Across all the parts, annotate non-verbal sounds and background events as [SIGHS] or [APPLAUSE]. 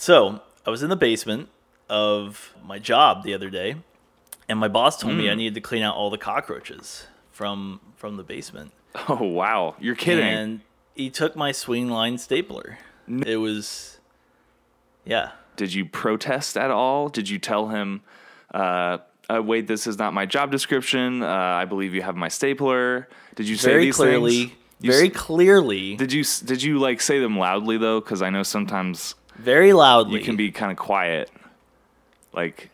So I was in the basement of my job the other day, and my boss told Hmm. me I needed to clean out all the cockroaches from from the basement. [LAUGHS] Oh wow, you're kidding. And he took my Swingline stapler. It was, yeah. Did you protest at all? Did you tell him, uh, uh, "Wait, this is not my job description. Uh, I believe you have my stapler." Did you say Very these clearly, things? You very s- clearly, Did you did you like say them loudly though? Because I know sometimes very loudly. you can be kind of quiet. Like,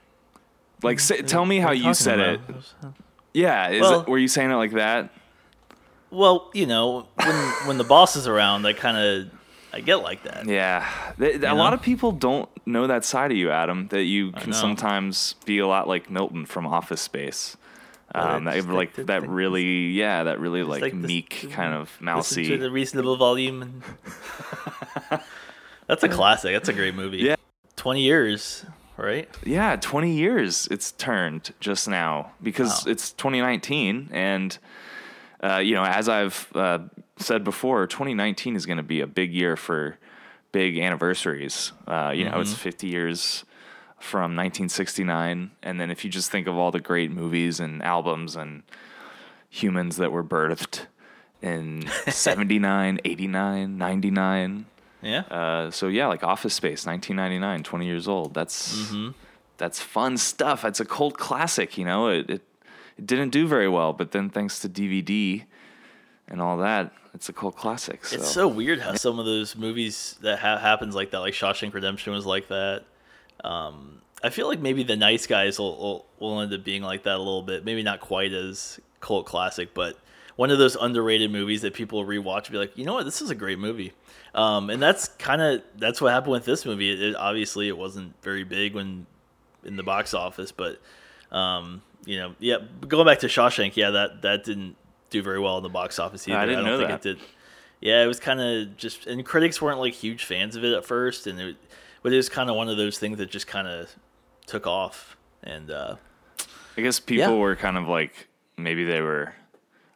like say, tell me how you said it. Yeah, is Well- it, were you saying it like that? Well, you know, when when the boss is around, I kind of I get like that. Yeah, Th- a know? lot of people don't know that side of you, Adam. That you can know. sometimes be a lot like Milton from Office Space. Um, that just like like that the- really, yeah, that really like, like this- meek kind of Listen mousy. to the reasonable volume. And [LAUGHS] That's a classic. That's a great movie. Yeah. Twenty years, right? Yeah, 20 years it's turned just now because Wow. it's 2019. And, uh, you know, as I've uh, said before, 2019 is going to be a big year for big anniversaries. Uh, you know, it's 50 years from 1969. And then if you just think of all the great movies and albums and humans that were birthed in [LAUGHS] 79, 89, 99. Yeah. Uh, so yeah, like Office Space, 1999, 20 years old. That's Mm-hmm. that's fun stuff. It's a cult classic, you know. It, it it didn't do very well, but then thanks to DVD and all that, it's a cult classic. So, It's so weird how some of those movies that ha- happens like that, like Shawshank Redemption was like that. Um, I feel like maybe the Nice Guys will, will will end up being like that a little bit. Maybe not quite as cult classic, but one of those underrated movies that people rewatch and be like, you know what, this is a great movie. Um, and that's kind of that's what happened with this movie. It, it- obviously it wasn't very big when in the box office, but um, you know, yeah. Going back to Shawshank, yeah, that that didn't do very well in the box office either. I didn't don't know think that. it did. Yeah, it was kind of just, and critics weren't like huge fans of it at first, and it, but it was kind of one of those things that just kind of took off. And uh, I guess people Yeah. were kind of like maybe they were.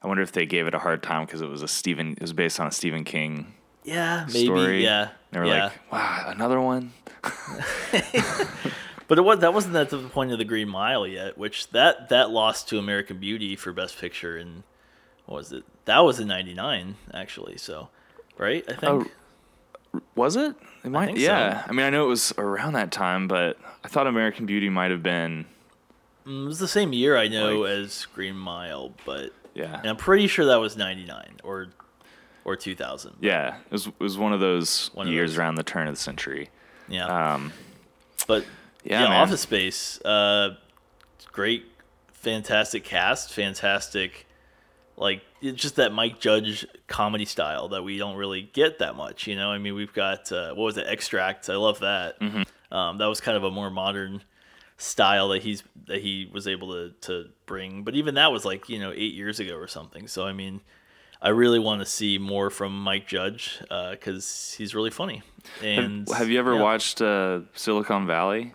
I wonder if they gave it a hard time because it was a Stephen. It was based on a Stephen King yeah, maybe, story. yeah, They were yeah. like, wow, another one. [LAUGHS] but it was that wasn't at the point of the Green Mile yet, which that that lost to American Beauty for Best Picture, and what was it? That was in '99 actually. So, right? I think. Oh, Was it? It might. so. yeah. I mean, I know it was around that time, but I thought American Beauty might have been. Mm, It was the same year I know Like- as Green Mile, but Yeah. and I'm pretty sure that was '99 or or 2000. Yeah, it was, it was one of those One of years those. around the turn of the century. Yeah. Um, But yeah, yeah. Office Space, uh, great, fantastic cast, fantastic, like it's just that Mike Judge comedy style that we don't really get that much. You know, I mean, we've got uh, what was it, Extract? I love that. Mm-hmm. Um, that was kind of a more modern style that he's that he was able to to bring. But even that was like you know eight years ago or something. So I mean. I really want to see more from Mike Judge because he's really funny. And have you ever yeah. watched uh, Silicon Valley?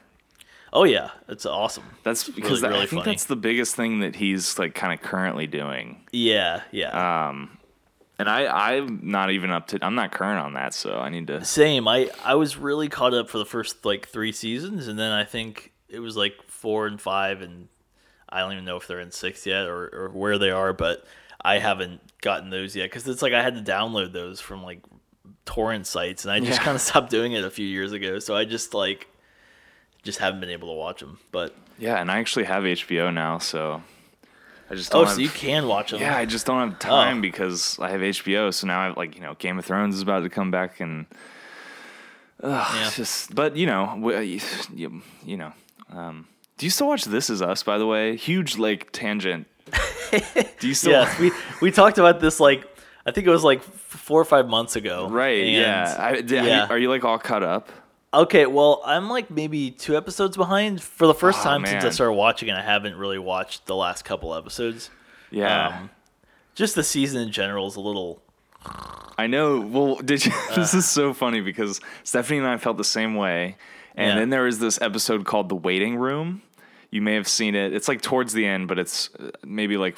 Oh yeah, it's awesome. That's because really, I really think funny. that's the biggest thing that he's like kind of currently doing. Yeah, yeah. Um, and I I'm not even up to I'm not current on that, so I need to. Same. I I was really caught up for the first like three seasons, and then I think it was like four and five, and I don't even know if they're in six yet or, or where they are, but I haven't gotten those yet because it's like I had to download those from like torrent sites, and I just Yeah. kind of stopped doing it a few years ago. So I just like just haven't been able to watch them. But Yeah, and I actually have HBO now, so I just don't oh, have, so you can watch them? Yeah, I just don't have time Oh. because I have HBO. So now I have like you know Game of Thrones is about to come back, and ugh, Yeah. it's just. But you know, we- you, you know, um, do you still watch This Is Us? By the way, huge like tangent. [LAUGHS] do you still? Yes, we we talked about this like I think it was like four or five months ago. Right. yeah. I, did- yeah. Are you like all cut up? Okay, well, I'm like maybe two episodes behind for the first Oh, time since I started watching, and I haven't really watched the last couple episodes. Yeah. Um, just the season in general is a little. I know. Well, did you? [LAUGHS] Uh. this is so funny because Stephanie and I felt the same way. And Yeah. then there was this episode called "The Waiting Room." You may have seen it. It's like towards the end, but it's uh, maybe like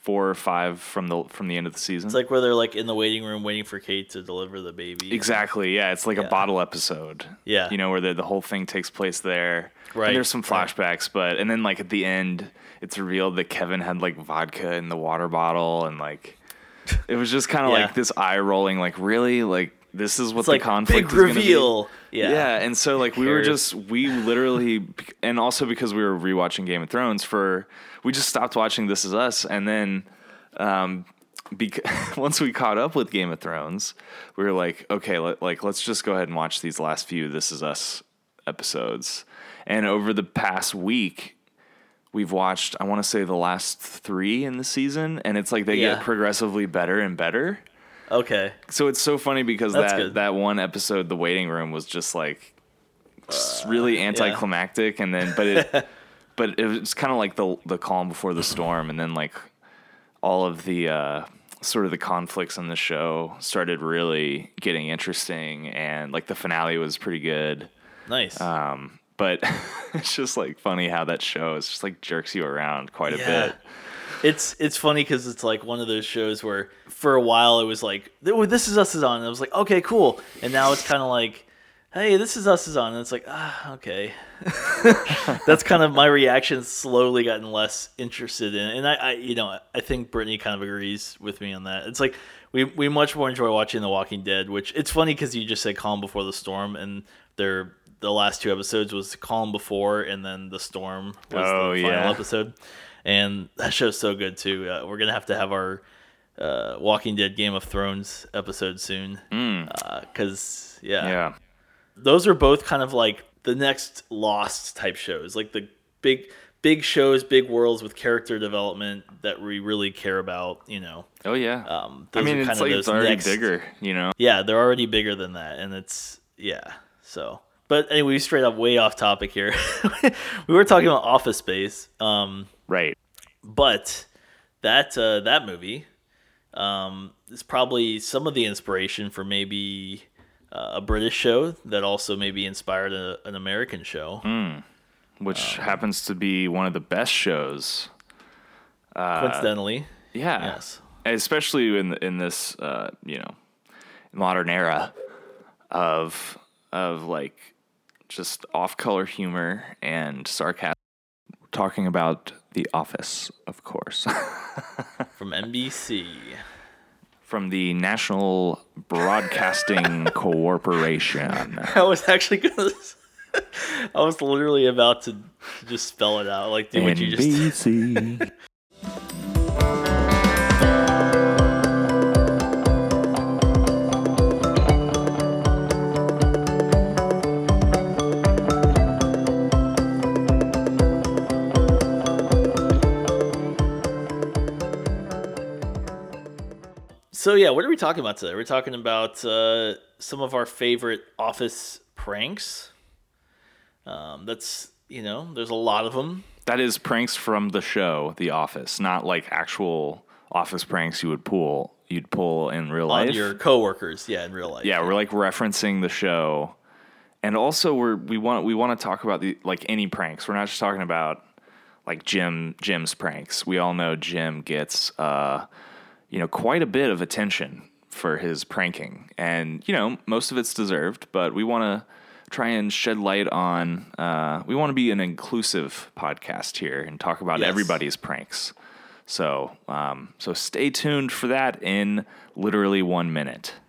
four or five from the from the end of the season. It's like where they're like in the waiting room waiting for Kate to deliver the baby. exactly. Yeah, it's like Yeah. a bottle episode. Yeah. you know where the the whole thing takes place there. Right, And there's some flashbacks, but and then like at the end, it's revealed that Kevin had like vodka in the water bottle, and like it was just kind of Yeah. like this eye rolling. Like really, like this is what It's the like conflict big is gonna be? reveal. Yeah. Yeah. and so like we were just we literally and also because we were rewatching Game of Thrones for we just stopped watching This Is Us and then um bec- [LAUGHS] once we caught up with Game of Thrones, we were like, okay, let, like let's just go ahead and watch these last few This Is Us episodes. And over the past week, we've watched I want to say the last 3 in the season and it's like they Yeah. get progressively better and better Okay. so it's so funny because That's that good. that one episode, the waiting room, was just like s- really anticlimactic, and then but it [LAUGHS] but it was kind of like the the calm before the storm, and then like all of the uh, sort of the conflicts in the show started really getting interesting, and like the finale was pretty good. Nice. Um, but [LAUGHS] it's just like funny how that show is just like jerks you around quite a Yeah. bit. It's it's funny because it's like one of those shows where for a while it was like "Oh, this is us is on and I was like okay cool and now it's kind of like hey this is us is on and it's like ah okay [LAUGHS] that's kind of my reaction slowly gotten less interested in it. and I, I you know I think Brittany kind of agrees with me on that it's like we we much more enjoy watching The Walking Dead which it's funny because you just said Calm Before the Storm and they're the last two episodes was Calm Before and then The Storm was Oh, the final yeah. episode and that show's so good too. Uh, we're gonna have to have our uh, Walking Dead Game of Thrones episode soon, because yeah, Yeah. those are both kind of like the next Lost type shows, like the big big shows, big worlds with character development that we really care about. You know, Oh yeah. um, I mean, are it's kind like of it's those already next- bigger, you know. Yeah, they're already bigger than that, and it's yeah. So, but anyway, straight up way off topic here. [LAUGHS] we were talking about Office Space. Um, Right. but that uh, that movie um, is probably some of the inspiration for maybe uh, a British show that also maybe inspired a, an American show. which happens to be one of the best shows. Coincidentally, Yeah, yes. especially in in this uh, you know modern era of of like just off color humor and sarcasm. Talking about The Office, of course, [LAUGHS] from NBC. from the National Broadcasting [LAUGHS] Corporation. I was actually gonna. s- [LAUGHS] I was literally about to, just spell it out, like do what you just. NBC. So yeah, what are we talking about today? We're talking about uh, some of our favorite office pranks. Um, that's you know, there's a lot of them. That is pranks from the show, The Office, not like actual office pranks you would pull. You'd pull in real on life. your coworkers, yeah, in real life. yeah, we're like referencing the show, and also we're we want we want to talk about the like any pranks. We're not just talking about like Jim Jim's pranks. We all know Jim gets uh, you know quite a bit of attention for his pranking, and you know most of it's deserved. But we want to try and shed light on. Uh, we want to be an inclusive podcast here and talk about Yes. everybody's pranks. So um, so stay tuned for that in literally one minute. [LAUGHS]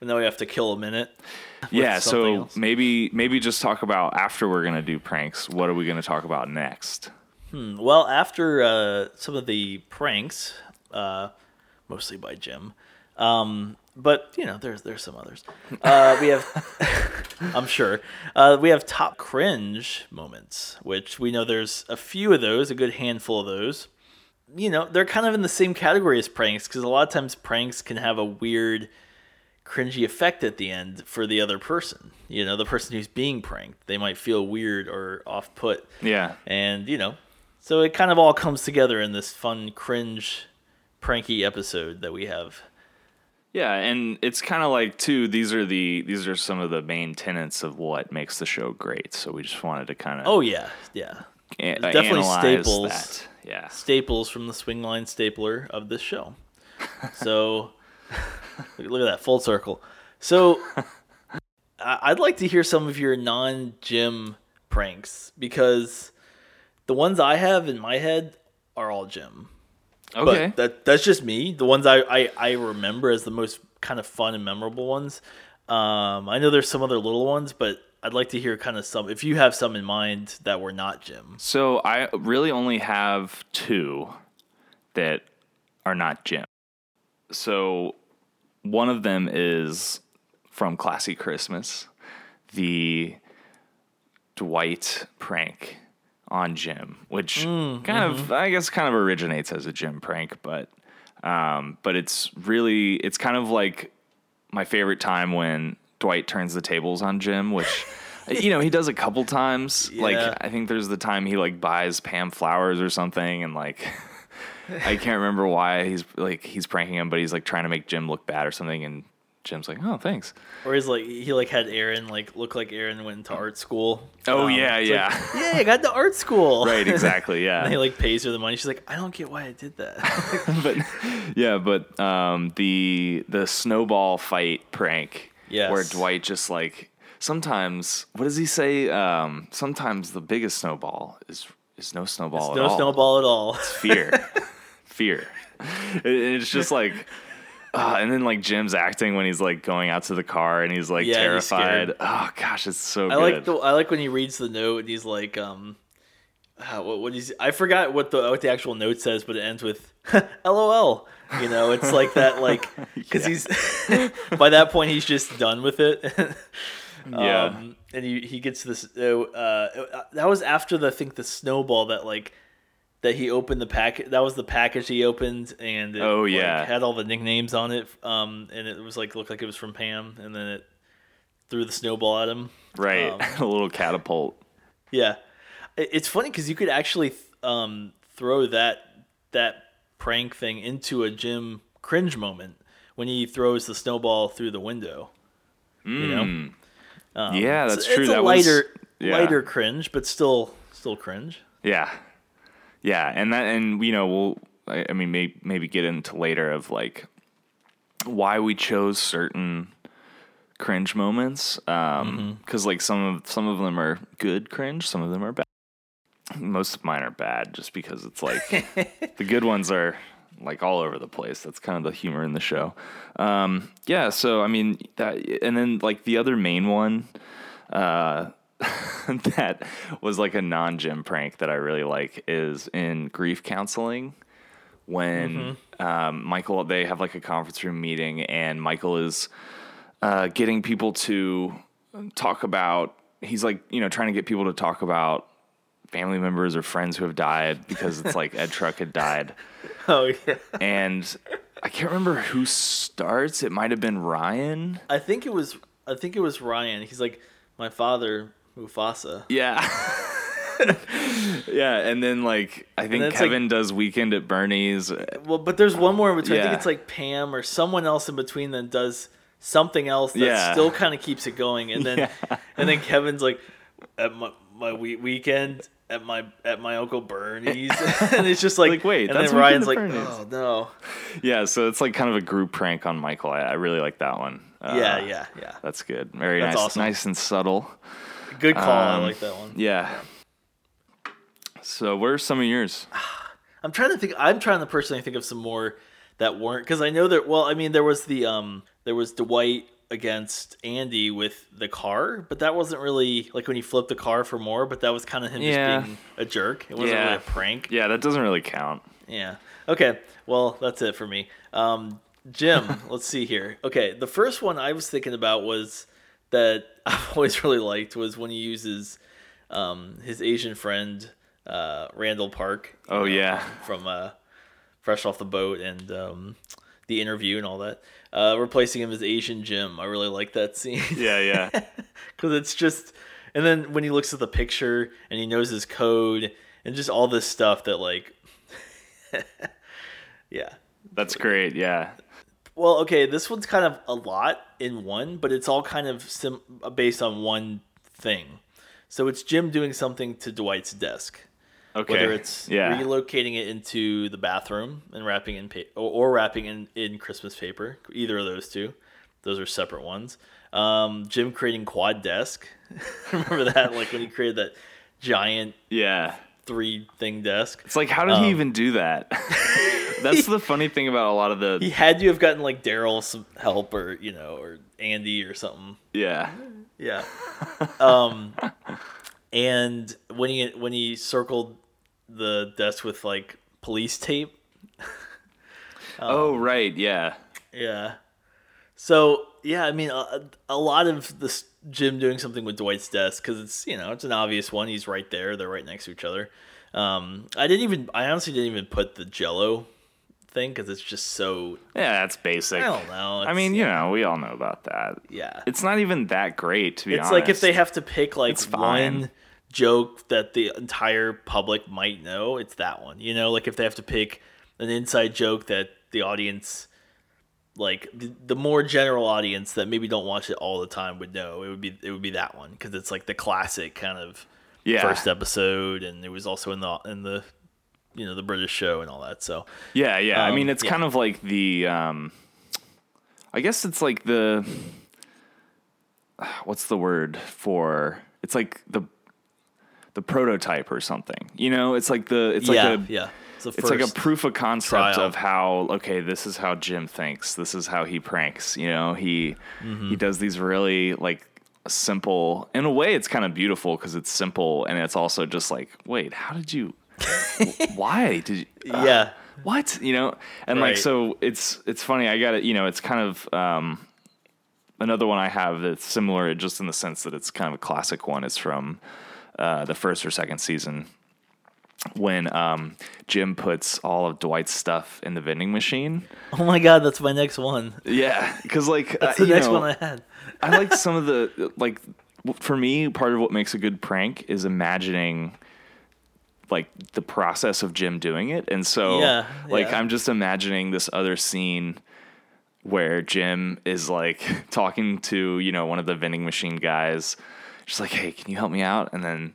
Now we have to kill a minute. Yeah, so else. maybe maybe just talk about after we're gonna do pranks. What are we gonna talk about next? Hmm, Well, after uh, some of the pranks, uh, mostly by Jim, um, but you know, there's there's some others. Uh, we have, [LAUGHS] I'm sure, uh, we have top cringe moments, which we know there's a few of those, a good handful of those. You know, they're kind of in the same category as pranks because a lot of times pranks can have a weird, cringy effect at the end for the other person. You know, the person who's being pranked, they might feel weird or off put Yeah, and you know so it kind of all comes together in this fun cringe pranky episode that we have yeah, and it's kind of like too. These are the these are some of the main tenets of what makes the show great. So we just wanted to kind of oh yeah yeah a- definitely staples that. Yeah. staples from the Swingline stapler of this show. [LAUGHS] So look at that full circle. So I'd like to hear some of your non Jim pranks because the ones I have in my head are all Jim. Okay. But that that's just me. The ones I, I, I remember as the most kind of fun and memorable ones. Um, I know there's some other little ones, but I'd like to hear kind of some if you have some in mind that were not Jim. So I really only have two that are not Jim. So one of them is from Classy Christmas, the Dwight prank on Jim, which kind of I guess kind of originates as a Jim prank, but um, but it's really it's kind of like my favorite time when Dwight turns the tables on Jim, which [LAUGHS] you know he does a couple times. Yeah. Like I think there's the time he like buys Pam flowers or something, and like [LAUGHS] I can't remember why he's like he's pranking him, but he's like trying to make Jim look bad or something, and Jim's like, "Oh, thanks." Or he's like he like had Erin like look like Erin went to art school. Oh, Um, yeah, yeah. like, yeah, I got to art school. [LAUGHS] Right, exactly, yeah. [LAUGHS] and he like pays her the money. She's like, I don't get why I did that. [LAUGHS] but yeah, but um, the the snowball fight prank, Yes. where Dwight just like sometimes what does he say? Um, sometimes the biggest snowball is is no snowball at no all. snowball at all. It's fear, fear. It- it's just like. Uh, and then like Jim's acting when he's like going out to the car and he's like Yeah, terrified. scared. oh gosh, it's so I good. like the I like when he reads the note and he's like, um, uh, what what is I forgot what the what the actual note says, but it ends with [LAUGHS] LOL. You know, it's like that, like [LAUGHS] because he's [LAUGHS] by that point he's just done with it. Yeah. Um, and he he gets this. Uh, uh, that was after the I think the snowball that like that he opened the packet. That was the package he opened, and it, Oh, like, yeah. had all the nicknames on it. Um, and it was like looked like it was from Pam, and then it threw the snowball at him. right, um, [LAUGHS] a little catapult. Yeah, It- it's funny because you could actually um, throw that that prank thing into a Jim cringe moment when he throws the snowball through the window. You know, Mm. Um, Yeah, it's- that's true. It's a That was- lighter yeah. lighter cringe, but still still cringe. Yeah, yeah, and that, and you know, we'll, I, I mean, may, maybe get into later of like why we chose certain cringe moments, um, because like some of some of them are good cringe, some of them are bad. Most of mine are bad, just because it's like [LAUGHS] the good ones are like all over the place. That's kind of the humor in the show. Um, yeah, so I mean that, and then like the other main one. Uh, [LAUGHS] that was like a non-Jim prank that I really like is in grief counseling when um, Michael they have like a conference room meeting and Michael is uh, getting people to talk about he's like you know trying to get people to talk about family members or friends who have died because it's like Ed Truck had died. [LAUGHS] Oh yeah, and I can't remember who starts. It might have been Ryan. I think it was I think it was Ryan. He's like my father Mufasa. Yeah. [LAUGHS] yeah, and then like I think it's like- Kevin does weekend at Bernie's. Well, but there's one more in between. I think it's like Pam or someone else in between that does something else that Yeah. still kind of keeps it going, and then [LAUGHS] Yeah. and then Kevin's like at my my we- weekend at my at my uncle Bernie's, [LAUGHS] and it's just like, Like, wait, and that's then Ryan's like, Bernie's. oh no, Yeah, so it's like kind of a group prank on Michael. I, I really like that one. Uh, yeah, yeah, yeah, That's good. Very That's nice, awesome. nice and subtle. Good call. I Um, like that one. Yeah. So, what are some of yours? [SIGHS] I'm trying to think. I'm trying to personally think of some more that weren't because I know that. Well, I mean, there was the um, there was Dwight against Andy with the car, but that wasn't really like when he flipped the car for more. But that was kind of him Yeah. just being a jerk. It wasn't Yeah. really a prank. Yeah, that doesn't really count. Yeah. Okay. Well, that's it for me. Um, Jim, [LAUGHS] let's see here. Okay, the first one I was thinking about was that [LAUGHS] I've always really liked was when he uses um, his Asian friend uh, Randall Park. Oh, yeah. from uh, Fresh Off the Boat and um, the interview and all that. Uh, replacing him as Asian Jim. I really like that scene Yeah, yeah. [LAUGHS] because it's just. And then when he looks at the picture and he knows his code and just all this stuff that like. [LAUGHS] yeah. That's great. Yeah. Well, okay, this one's kind of a lot in one, but it's all kind of sim- based on one thing. So it's Jim doing something to Dwight's desk. Okay, Whether it's yeah. relocating it into the bathroom and wrapping in pa- or, or wrapping in, in Christmas paper, either of those two. Those are separate ones. Um, Jim creating quad desk. [LAUGHS] Remember that? Like when he created that giant Yeah. three thing desk. It's like, how did Um, he even do that? [LAUGHS] That's [LAUGHS] the funny thing about a lot of the He had to have gotten like Daryl some help or you know or Andy or something. yeah. Yeah. [LAUGHS] um, and when he when he circled the desk with like police tape. [LAUGHS] oh right, yeah. Yeah. So yeah, I mean, a, a lot of this Jim doing something with Dwight's desk because it's you know it's an obvious one. He's right there. They're right next to each other. Um, I didn't even. I honestly didn't even put the Jello thing because it's just so. Yeah, that's basic. I don't know. I mean, you know, we all know about that. yeah. It's not even that great to be It's honest. like if they have to pick like It's fine. one joke that the entire public might know, it's that one. You know, like if they have to pick an inside joke that the audience like the, the more general audience that maybe don't watch it all the time would know, it would be it would be that one because it's like the classic kind of yeah. first episode and it was also in the in the you know the British show and all that. So Yeah, yeah. I Um, mean, it's yeah. kind of like the. Um, I guess it's like the. [SIGHS] What's the word for? It's like the. The prototype or something, you know. It's like the. It's yeah, like a. yeah. It's, It's like a proof of concept trial. of how okay, this is how Jim thinks. This is how he pranks. You know, he Mm-hmm. he does these really like simple. In a way, it's kind of beautiful because it's simple and it's also just like, wait, how did you? Why did you? [LAUGHS] yeah. what you know and like so it's it's funny i got it you know it's kind of um another one i have that's similar just in the sense that it's kind of a classic one is from uh the first or second season when um jim puts all of dwight's stuff in the vending machine Oh my god, that's my next one. yeah because like That's uh, the next know, one I had. I like some of the like for me part of what makes a good prank is imagining like the process of Jim doing it. And so Yeah, like yeah. I'm just imagining this other scene where Jim is like [LAUGHS] talking to you know one of the vending machine guys. Just like hey can you help me out? And then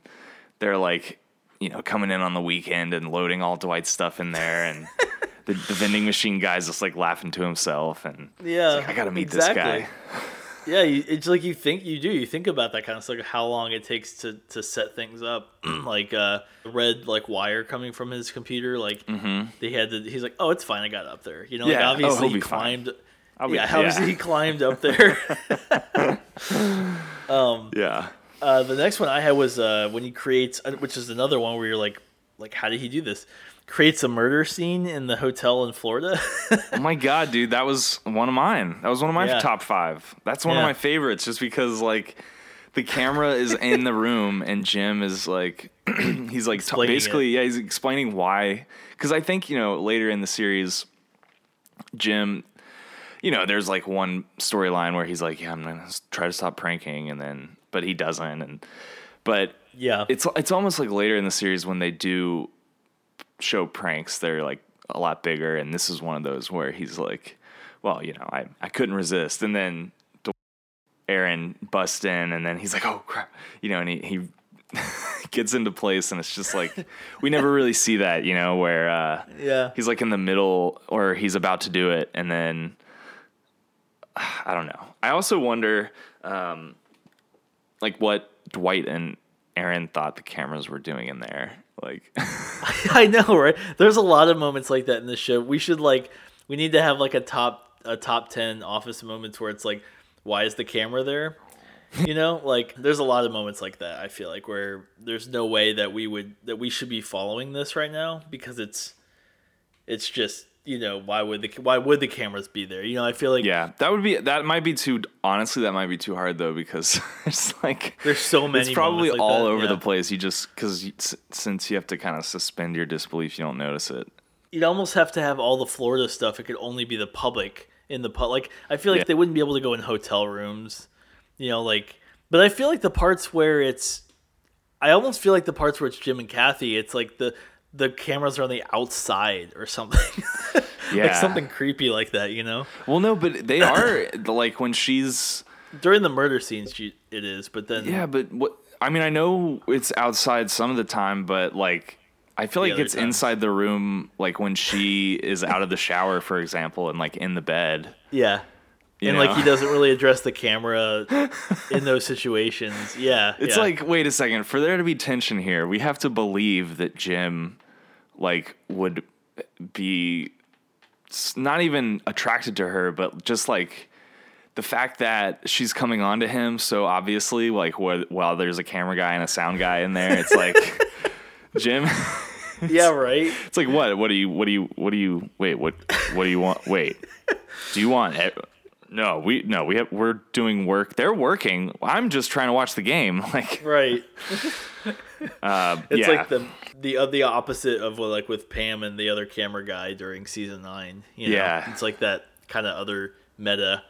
they're like you know coming in on the weekend and loading all Dwight's stuff in there. And [LAUGHS] the, the vending machine guy's just like laughing to himself. And Yeah, like, I gotta meet exactly. this guy [LAUGHS] Yeah, it's like you think you do. You think about that kind of stuff, how long it takes to, to set things up. [CLEARS THROAT] like uh, red like wire coming from his computer. Like they had to. He's like, oh, it's fine. I got up there. You know, like Mm-hmm. Yeah. Oh, obviously he'll he climbed. Be- yeah, obviously yeah. he climbed up [LAUGHS] there. [LAUGHS] yeah uh, the next one I had was uh, when he creates, uh, which is another one where you're like, like how did he do this? Creates a murder scene in the hotel in Florida. Oh my god, dude, that was one of mine. That was one of my Yeah. top five. That's one Yeah. of my favorites, just because like the camera is in the room and Jim is like [CLEARS THROAT] he's like t- basically yeah he's explaining why because I think you know later in the series Jim you know there's like one storyline where he's like yeah I'm gonna try to stop pranking and then but he doesn't and but yeah, it's it's almost like later in the series when they do show pranks they're like a lot bigger and this is one of those where he's like well you know i, I couldn't resist. And then Erin busts in and then he's like oh crap you know and he, he [LAUGHS] gets into place and it's just like [LAUGHS] we never really see that you know where uh yeah. he's like in the middle or he's about to do it and then [SIGHS] i don't know. I also wonder um like what dwight and Erin thought the cameras were doing in there like [LAUGHS] [LAUGHS] I know, right? There's a lot of moments like that in this show. We should like we need to have like a top a top 10 office moments where it's like why is the camera there? You know, [LAUGHS] like there's a lot of moments like that I feel like where there's no way that we would that we should be following this right now because it's it's just, you know, why would the why would the cameras be there? You know, I feel like yeah that would be that might be too honestly that might be too hard though because [LAUGHS] it's like there's so many it's probably like all that, over yeah. the place you just because since you have to kind of suspend your disbelief you don't notice it you'd almost have to have all the Florida stuff. It could only be the public in the pub. Like I feel like Yeah. they wouldn't be able to go in hotel rooms, you know. Like, but I feel like the parts where it's, I almost feel like the parts where it's Jim and Cathy. It's like the the cameras are on the outside or something, [LAUGHS] like something creepy like that. You know, well no but they are like when she's during the murder scenes, she, it is, but then Yeah, but what I mean, I know it's outside some of the time, but like I feel like it's times. inside the room, like when she is out of the shower, for example, and like in the bed. Yeah. You and know? like he doesn't really address the camera [LAUGHS] in those situations. Yeah. It's yeah. like, wait a second, for there to be tension here, we have to believe that Jim, like, would be not even attracted to her, but just like the fact that she's coming on to him so obviously, like, wh- while there's a camera guy and a sound guy in there, it's like, [LAUGHS] Jim. Yeah, right. It's like what? What do you? What do you? What do you? Wait. What? What do you want? Wait. Do you want? No, we no. We have. We're doing work. They're working. I'm just trying to watch the game. [LAUGHS] Like, Right. [LAUGHS] uh, [LAUGHS] It's yeah. like the the uh, the opposite of what, like with Pam and the other camera guy during season nine. You know? Yeah. it's like that kind of other meta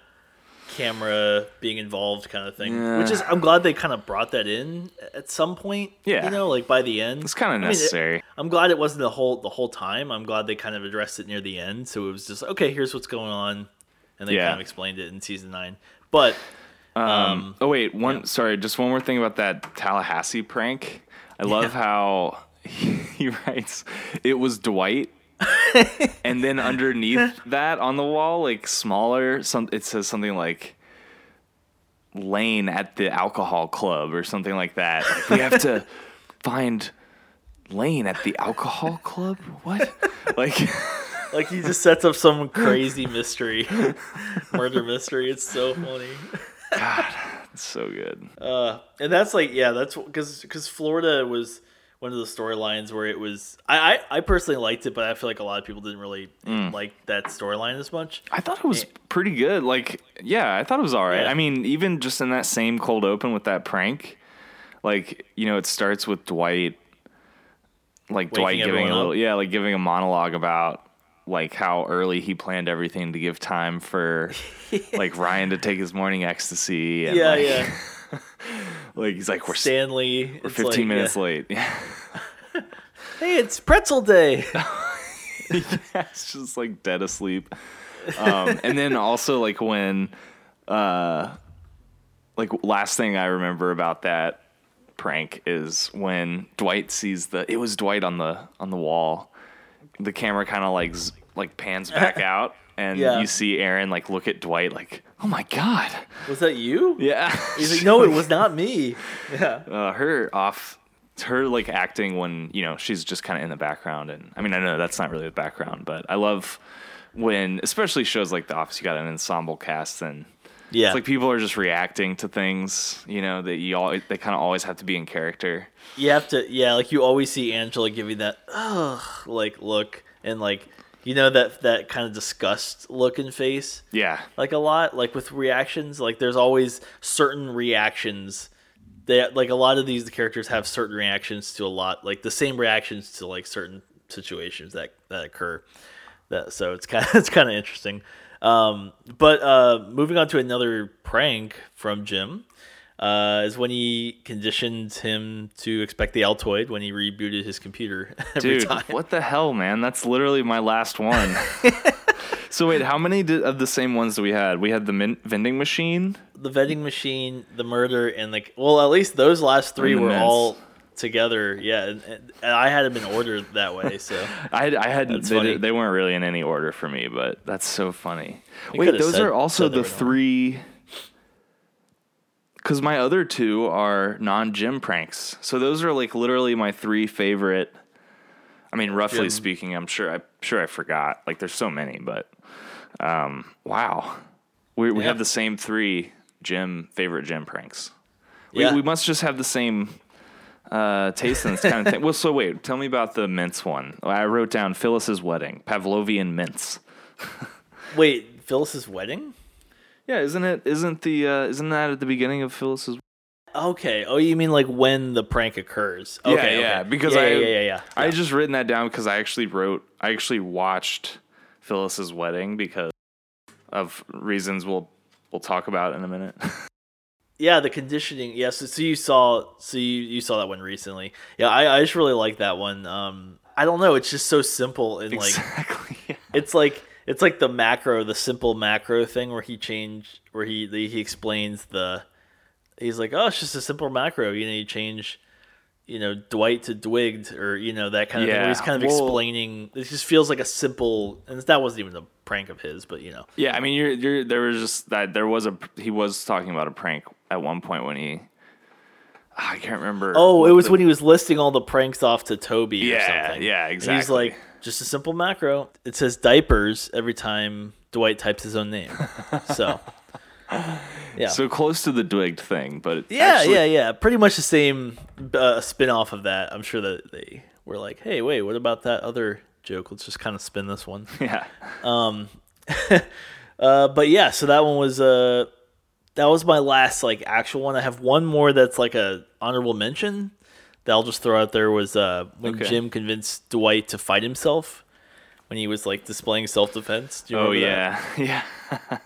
camera being involved kind of thing. Yeah. Which is I'm glad they kind of brought that in at some point. Yeah. you know, like by the end. It's kind of mean, it- necessary. I'm glad it wasn't the whole the whole time. I'm glad they kind of addressed it near the end. So it was just okay. Here's what's going on, and they Yeah. kind of explained it in season nine. But um, oh wait, one. Sorry, just one more thing about that Tallahassee prank. I love how he, [LAUGHS] he writes it was Dwight. [LAUGHS] and then underneath [LAUGHS] that on the wall, like smaller, some it says something like Lane at the alcohol club or something like that. Like, we have to find Lane at the alcohol club. What? Like, like he just sets up some crazy mystery, [LAUGHS] murder mystery. It's so funny. God, it's so good. Uh, and that's like yeah, that's because because Florida was one of the storylines where it was. I, I I personally liked it, but I feel like a lot of people didn't really Mm. like that storyline as much. I thought it was pretty good. Like, yeah, I thought it was all right. Yeah. I mean, even just in that same cold open with that prank, like, you know, it starts with Dwight, like Waking Dwight giving a little, up. yeah, like giving a monologue about like how early he planned everything to give time for [LAUGHS] like Ryan to take his morning ecstasy. And, Yeah, like, yeah. [LAUGHS] Like he's like we're, Stanley. we're 15 like, minutes yeah. late. [LAUGHS] Hey, it's pretzel day. yeah, it's just like dead asleep. Um, and then also like when, uh, like last thing I remember about that prank is when Dwight sees the it was Dwight on the on the wall. The camera kind of like z- like pans back [LAUGHS] out, and Yeah. you see Erin like look at Dwight like, oh my god, Was that you? yeah. He's like, no, it was not me. [LAUGHS] Yeah. uh, her off her like acting when you know she's just kind of in the background and i mean i know that's not really the background but i love when especially shows like the office you got an ensemble cast and Yeah. it's like people are just reacting to things you know that you all they kind of always have to be in character. You have to yeah like you always see angela giving that ugh like look and like you know that that kind of disgust look in face? Yeah. Like a lot like with reactions like there's always certain reactions that like a lot of these characters have certain reactions to a lot like the same reactions to like certain situations that that occur. That so it's kind of [LAUGHS] it's kind of interesting um but uh moving on to another prank from jim uh, is when he conditioned him to expect the Altoid when he rebooted his computer [LAUGHS] every dude time. what the hell man that's literally my last one [LAUGHS] so wait how many did, of the same ones do we had we had the min- vending machine The vending machine, the murder, and like well, at least those last three were mints. all together. Yeah, and, I had them in order that way. So [LAUGHS] I had, I had That's they, they weren't really in any order for me, but that's so funny. Wait, those said- are also the three. Because my other two are non-Jim pranks, so those are like literally my three favorite. I mean, roughly Jim. speaking, I'm sure I sure I forgot. Like, there's so many, but um, wow, we we Yeah. have the same three Jim favorite Jim pranks. Yeah. We, we must just have the same uh, taste in this kind of [LAUGHS] thing. Well, so wait, tell me about the mince one. I wrote down Phyllis's wedding, Pavlovian mince. [LAUGHS] wait, Phyllis's wedding? Yeah, isn't it? Isn't the uh, isn't that at the beginning of Phyllis's? Okay. Oh, you mean like when the prank occurs? Okay, yeah, okay. because yeah, I yeah, yeah, yeah, yeah. I just written that down because I actually wrote I actually watched Phyllis's wedding because of reasons we'll we'll talk about in a minute. [LAUGHS] yeah, the conditioning. Yeah, so, so you saw, so you, you saw that one recently. Yeah, I, I just really like that one. Um, I don't know, it's just so simple and like exactly. [LAUGHS] yeah. it's like it's like the macro, the simple macro thing where he changed, where he he explains the, he's like, oh, it's just a simple macro. You know, you change you know Dwight to Dwigged or you know that kind of thing. Where he's kind of well- explaining. It just feels like a simple, and that wasn't even a prank of his, but you know. Yeah, I mean, you're, you're there was just that there was a he was talking about a prank at one point when he I can't remember. Oh, it was the- when he was listing all the pranks off to Toby or Yeah, something. yeah, And he's like, just a simple macro. It says diapers every time Dwight types his own name. So, [LAUGHS] yeah. so close to the Dwigged thing, but yeah, actually- yeah, yeah. Pretty much the same uh, spin off of that. I'm sure that they were like, hey, wait, what about that other joke? Let's just kind of spin this one. [LAUGHS] yeah, Um. [LAUGHS] Uh, but yeah, so that one was uh, that was my last like actual one. I have one more that's like a honorable mention that I'll just throw out there was uh, when Okay. Jim convinced Dwight to fight himself when he was like displaying self defense. Oh yeah, [LAUGHS] yeah, yeah.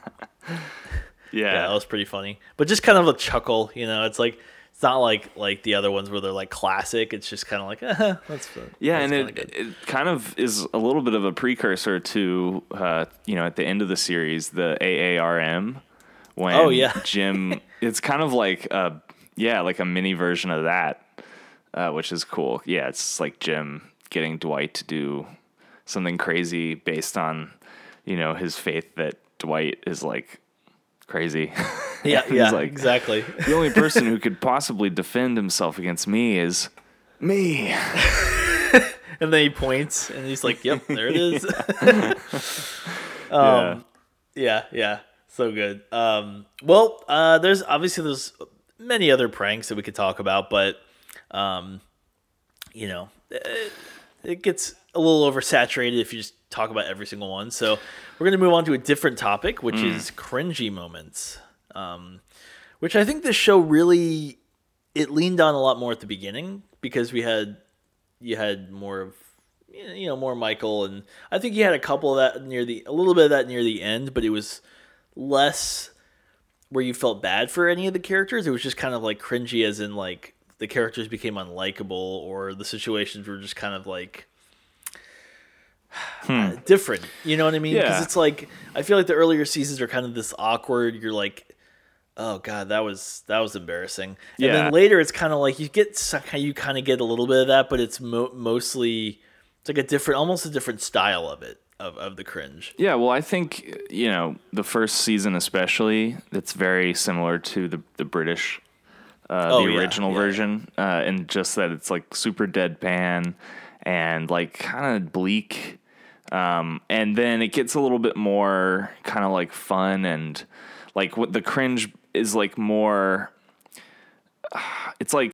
yeah, that was pretty funny. But just kind of a chuckle, you know. It's like it's not like like the other ones where they're like classic. It's just kind of like eh, [LAUGHS] that's fun. Yeah, That's and it, it kind of is a little bit of a precursor to, uh, you know, at the end of the series, the AARM. When Oh, yeah. [LAUGHS] Jim, it's kind of like a, yeah, like a mini version of that, uh, which is cool. Yeah, it's like Jim getting Dwight to do something crazy based on, you know, his faith that Dwight is like crazy. [LAUGHS] yeah, yeah, like- exactly. [LAUGHS] the only person who could possibly defend himself against me is me. and then he points and he's like, "Yep, there it is." yeah. Yeah, yeah, so good. Um, well, uh, there's obviously there's many other pranks that we could talk about, but um, you know, it, it gets a little oversaturated if you just talk about every single one. So we're gonna move on to a different topic, which is cringy moments, um, which I think this show really it leaned on a lot more at the beginning because we had you had more of you know more Michael and I think you had a couple of that near the a little bit of that near the end, but it was less where you felt bad for any of the characters. It was just kind of like cringy, as in like the characters became unlikable or the situations were just kind of like uh, [SIGHS] different. You know what I mean? Because Yeah. it's like I feel like the earlier seasons are kind of this awkward. You're like, oh god, that was that was embarrassing. And Yeah. then later it's kind of like you get you kind of get a little bit of that, but it's mo- mostly it's like a different, almost a different style of it of of the cringe. Yeah, well, I think you know the first season, especially, that's very similar to the the British, uh, Oh, the yeah, original yeah. version, uh, and just that it's like super deadpan and like kind of bleak, um, and then it gets a little bit more kind of like fun and like what the cringe is like more. [SIGHS] It's like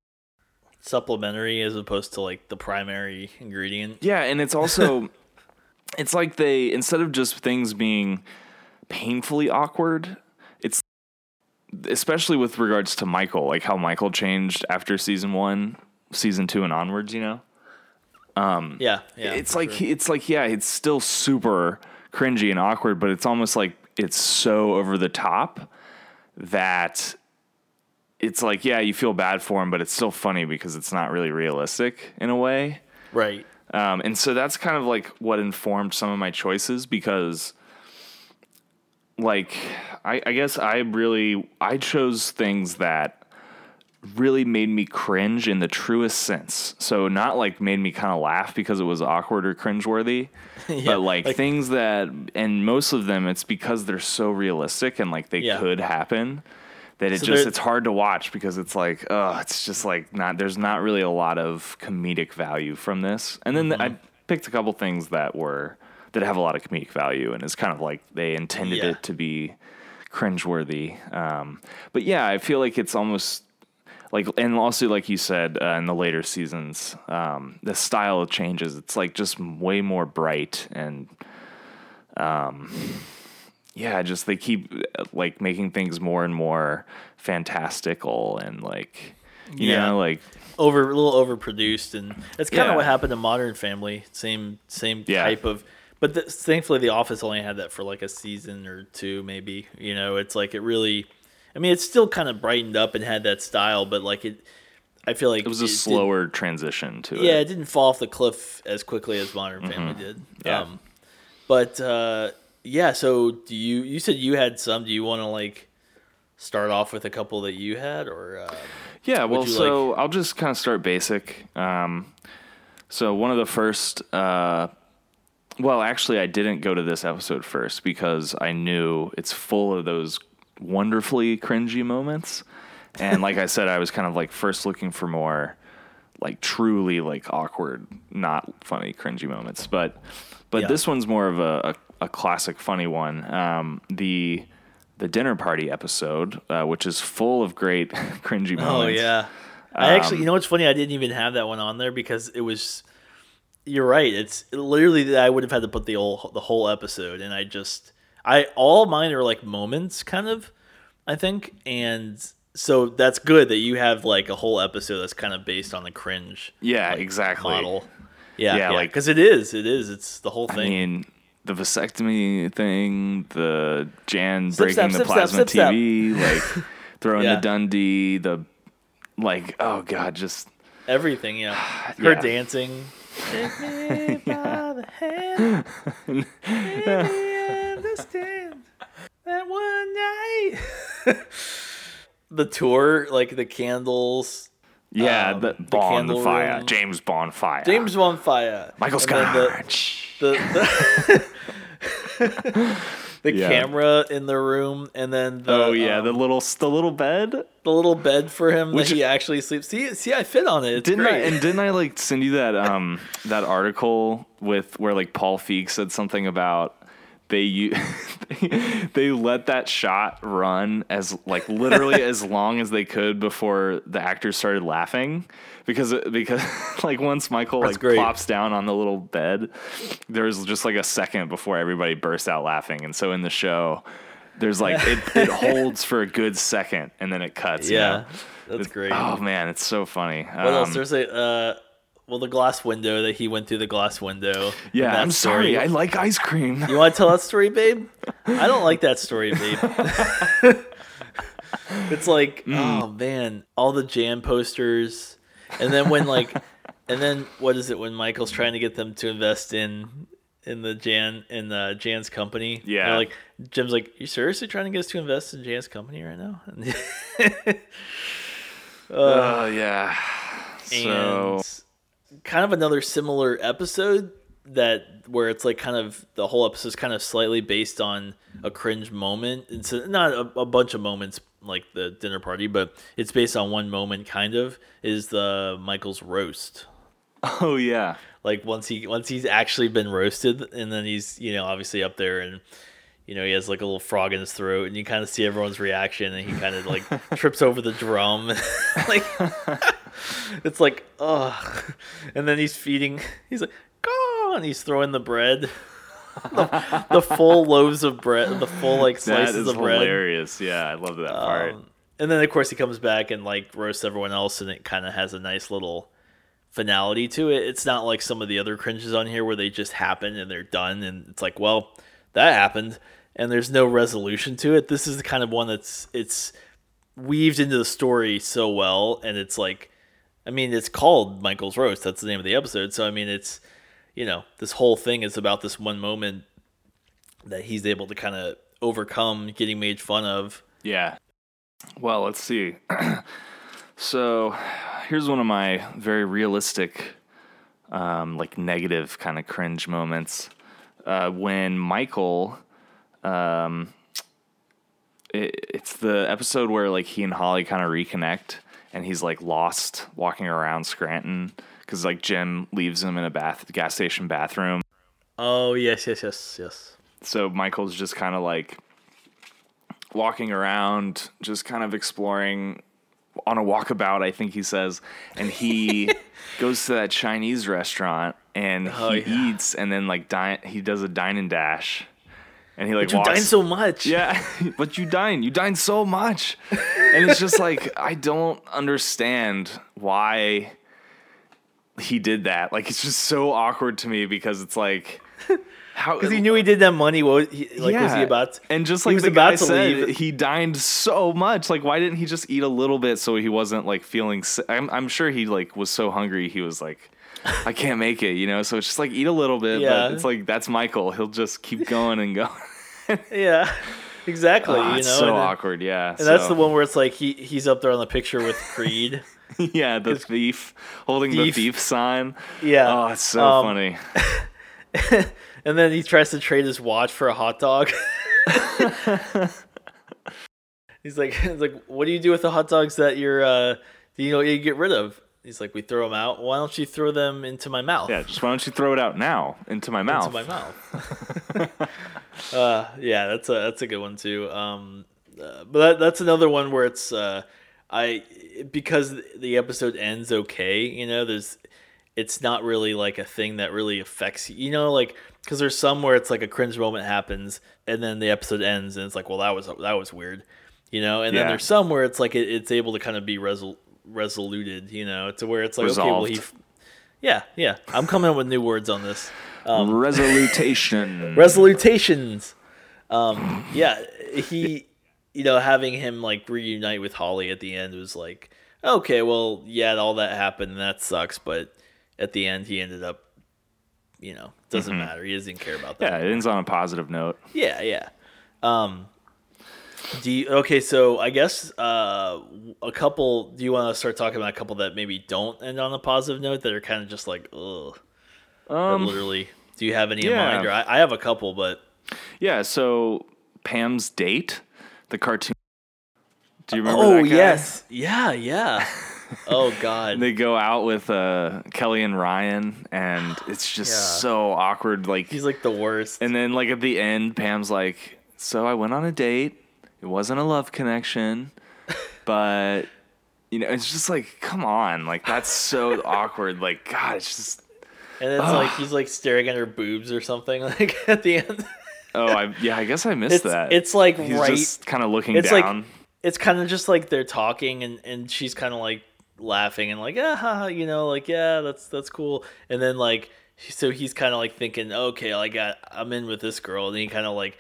Supplementary as opposed to like the primary ingredient. Yeah, and it's also [LAUGHS] it's like they instead of just things being painfully awkward, it's especially with regards to Michael, like how Michael changed after season 1, season 2 and onwards, you know? Um, yeah, yeah. it's like sure. it's like yeah, it's still super cringy and awkward, but it's almost like it's so over the top that it's like yeah, you feel bad for him, but it's still funny because it's not really realistic in a way. right. Um, and so that's kind of like what informed some of my choices because, like, I, I guess I really I chose things that really made me cringe in the truest sense. So not like made me kind of laugh because it was awkward or cringeworthy, [LAUGHS] Yeah, but like, like- things that and most of them it's because they're so realistic and like they Yeah. could happen that it So just it's hard to watch because it's like oh it's just like not there's not really a lot of comedic value from this and then Mm-hmm. i picked a couple things that were that have a lot of comedic value and it's kind of like they intended Yeah. it to be cringeworthy um, but yeah i feel like it's almost like and also like you said uh, in the later seasons um, the style changes it's like just way more bright and um, yeah just they keep like making things more and more fantastical and like you Yeah. know like over a little overproduced and it's kind of Yeah. what happened to modern family same same Yeah. type of but thankfully the office only had that for like a season or two maybe you know it's like it really i mean it's still kind of brightened up and had that style but like it i feel like it was a didn't- slower transition to yeah it it didn't fall off the cliff as quickly as modern family did Mm-hmm. Yeah. um but uh yeah so do you you said you had some do you want to like start off with a couple that you had, or um, Yeah, well, so I'll just kind of start basic. Um, so one of the first, uh, well, actually, I didn't go to this episode first because I knew it's full of those wonderfully cringy moments. And like I said, I was kind of like first looking for more like truly like awkward, not funny, cringy moments. But but Yeah. this one's more of a, a, a classic funny one. Um, the the dinner party episode, uh, which is full of great [LAUGHS] cringy moments. Oh yeah. I actually, Um, you know what's funny? I didn't even have that one on there because it was. You're right. It's literally I would have had to put the whole the whole episode, and I just I all mine are like moments, kind of. I think, and so that's good that you have like a whole episode that's kind of based on the cringe Yeah, exactly. model. Yeah, Yeah, yeah, like- because it is, it is, it's the whole I thing. mean, the vasectomy thing, the Jan breaking the plasma. TV, like throwing Yeah. the Dundie, the like, oh god, just Everything, yeah. [SIGHS] Her Yeah. dancing. [LAUGHS] Take me by the hand. Let understand that one night. [LAUGHS] the tour, like the candles. Yeah, Um, the the Bonfire, candle room. James Bonfire, James on fire. Michael Scott. The, the, the, [LAUGHS] the Yeah. camera in the room, and then the, oh yeah, um, the little the little bed. the little bed for him Which- that he actually sleeps. See, see, I fit on it. It's Didn't I? And didn't I like send you that [LAUGHS] um that article with where like Paul Feig said something about they [LAUGHS] they let that shot run as like literally [LAUGHS] as long as they could before the actors started laughing because because [LAUGHS] like once Michael That's like great. plops down on the little bed there was just like a second before everybody burst out laughing and so in the show there's like it, it holds for a good second and then it cuts you yeah, know? that's It's- great. oh man it's so funny What else? Um, There's a uh, well, the glass window that he went through the glass window. Yeah, I'm story. sorry. I like ice cream. You want to tell that story, [LAUGHS] babe? I don't like that story, babe. [LAUGHS] it's like, Mm. oh man, all the jam posters, and then when like, [LAUGHS] and then what is it when Michael's trying to get them to invest in in the Jan in the Jan's company? Yeah. Like Jim's like, you seriously trying to get us to invest in Jan's company right now? Oh yeah. So and kind of another similar episode that where it's like kind of the whole episode is kind of slightly based on a cringe moment. It's not a, a bunch of moments like the dinner party, but it's based on one moment. Kind of is the Michael's roast. oh yeah. Like once he once he's actually been roasted, and then he's you know obviously up there and. You know, he has like a little frog in his throat, and you kind of see everyone's reaction, and he kind of like [LAUGHS] trips over the drum. [LAUGHS] like, [LAUGHS] [LAUGHS] it's like, ugh. And then he's feeding, [LAUGHS] he's like, go, and he's throwing the bread, [LAUGHS] the, the full loaves of bread, the full like slices is of bread. hilarious. Yeah, I love that part. Um, and then of course he comes back and like roasts everyone else, and it kind of has a nice little finality to it. It's not like some of the other cringes on here where they just happen and they're done, and it's like, well, that happened, and there's no resolution to it. This is the kind of one that's it's weaved into the story so well, and it's like, I mean, it's called Michael's roast. That's the name of the episode. So I mean, it's you know, this whole thing is about this one moment that he's able to kind of overcome getting made fun of. Yeah. Well, let's see. [CLEARS THROAT] so, here's one of my very realistic, um, like negative kind of cringe moments. Uh, when Michael, um, it, it's the episode where like he and Holly kind of reconnect, and he's like lost walking around Scranton because like Jim leaves him in a bath gas station bathroom. Oh yes, yes, yes, yes. So Michael's just kind of like walking around, just kind of exploring on a walkabout, I think he says. And he [LAUGHS] goes to that Chinese restaurant and Oh, he yeah. eats and then like dine he does a dine and dash. And he like But you walks dine so much. yeah, [LAUGHS] but you dine. You dine so much. And it's just like, I don't understand why he did that. Like, it's just so awkward to me because it's like, [LAUGHS] how. because he knew he did that money. What he, like was he Yeah. about? And just he like was the about guy to said, leave. he dined so much. Like, why didn't he just eat a little bit so he wasn't like feeling? I'm, I'm sure he like was so hungry he was like, I can't make it, you know. So it's just like eat a little bit. Yeah. But it's like that's Michael. He'll just keep going and going. [LAUGHS] Yeah, exactly. Ah, you know, so then- awkward. Yeah, and that's the one where it's like he he's up there on the picture with Creed. [LAUGHS] yeah, the thief holding the Thief. thief sign. Yeah. Oh, it's so Um, funny. [LAUGHS] and then he tries to trade his watch for a hot dog. he's like, he's like, what do you do with the hot dogs that you're, uh, you know, you get rid of? He's like, we throw them out. Why don't you throw them into my mouth? Yeah, just why don't you throw it out now into my mouth? Into my mouth. [LAUGHS] [LAUGHS] uh, yeah, that's a that's a good one too. Um, uh, but that, that's another one where it's uh, I because the episode ends okay. You know, there's it's not really like a thing that really affects you. You know, like because there's some where it's like a cringe moment happens and then the episode ends and it's like, well, that was that was weird. You know, and then there's some where it's like it, it's able to kind of be resol- resoluted. You know, to where it's like okay, well he. Resolved. Yeah, yeah. I'm coming up with new words on this. Um, Resolution. Resolutations. [LAUGHS] Um, yeah, he, you know, having him like reunite with Holly at the end was like, okay, well, yeah, all that happened and that sucks, but at the end he ended up, you know, doesn't matter. He doesn't care about that. yeah, it ends on a positive note. Yeah, yeah. Um, do you, okay, so I guess uh, a couple. Do you want to start talking about a couple that maybe don't end on a positive note that are kind of just like, ugh, Um, literally. Do you have any in mind? Or I, I have a couple, but yeah. So Pam's date, the cartoon. Do you remember oh that guy? yes, yeah, yeah. [LAUGHS] oh god, They go out with uh, Kelly and Ryan, and [GASPS] it's just Yeah. so awkward. Like, he's like the worst. and then like at the end, Pam's like, "So I went on a date. It wasn't a love connection, [LAUGHS] but you know, it's just like, come on, like that's so [LAUGHS] awkward. Like, God, it's just." And it's like he's like staring at her boobs or something. [LAUGHS] Like at the end, Oh, I yeah, I guess I missed it's that. it's like He's right. just kind of looking it's down. like it's kind of just like they're talking and and she's kind of like laughing and like ah you know like yeah that's that's cool and then like so he's kind of like thinking okay I got I'm in with this girl and he kind of like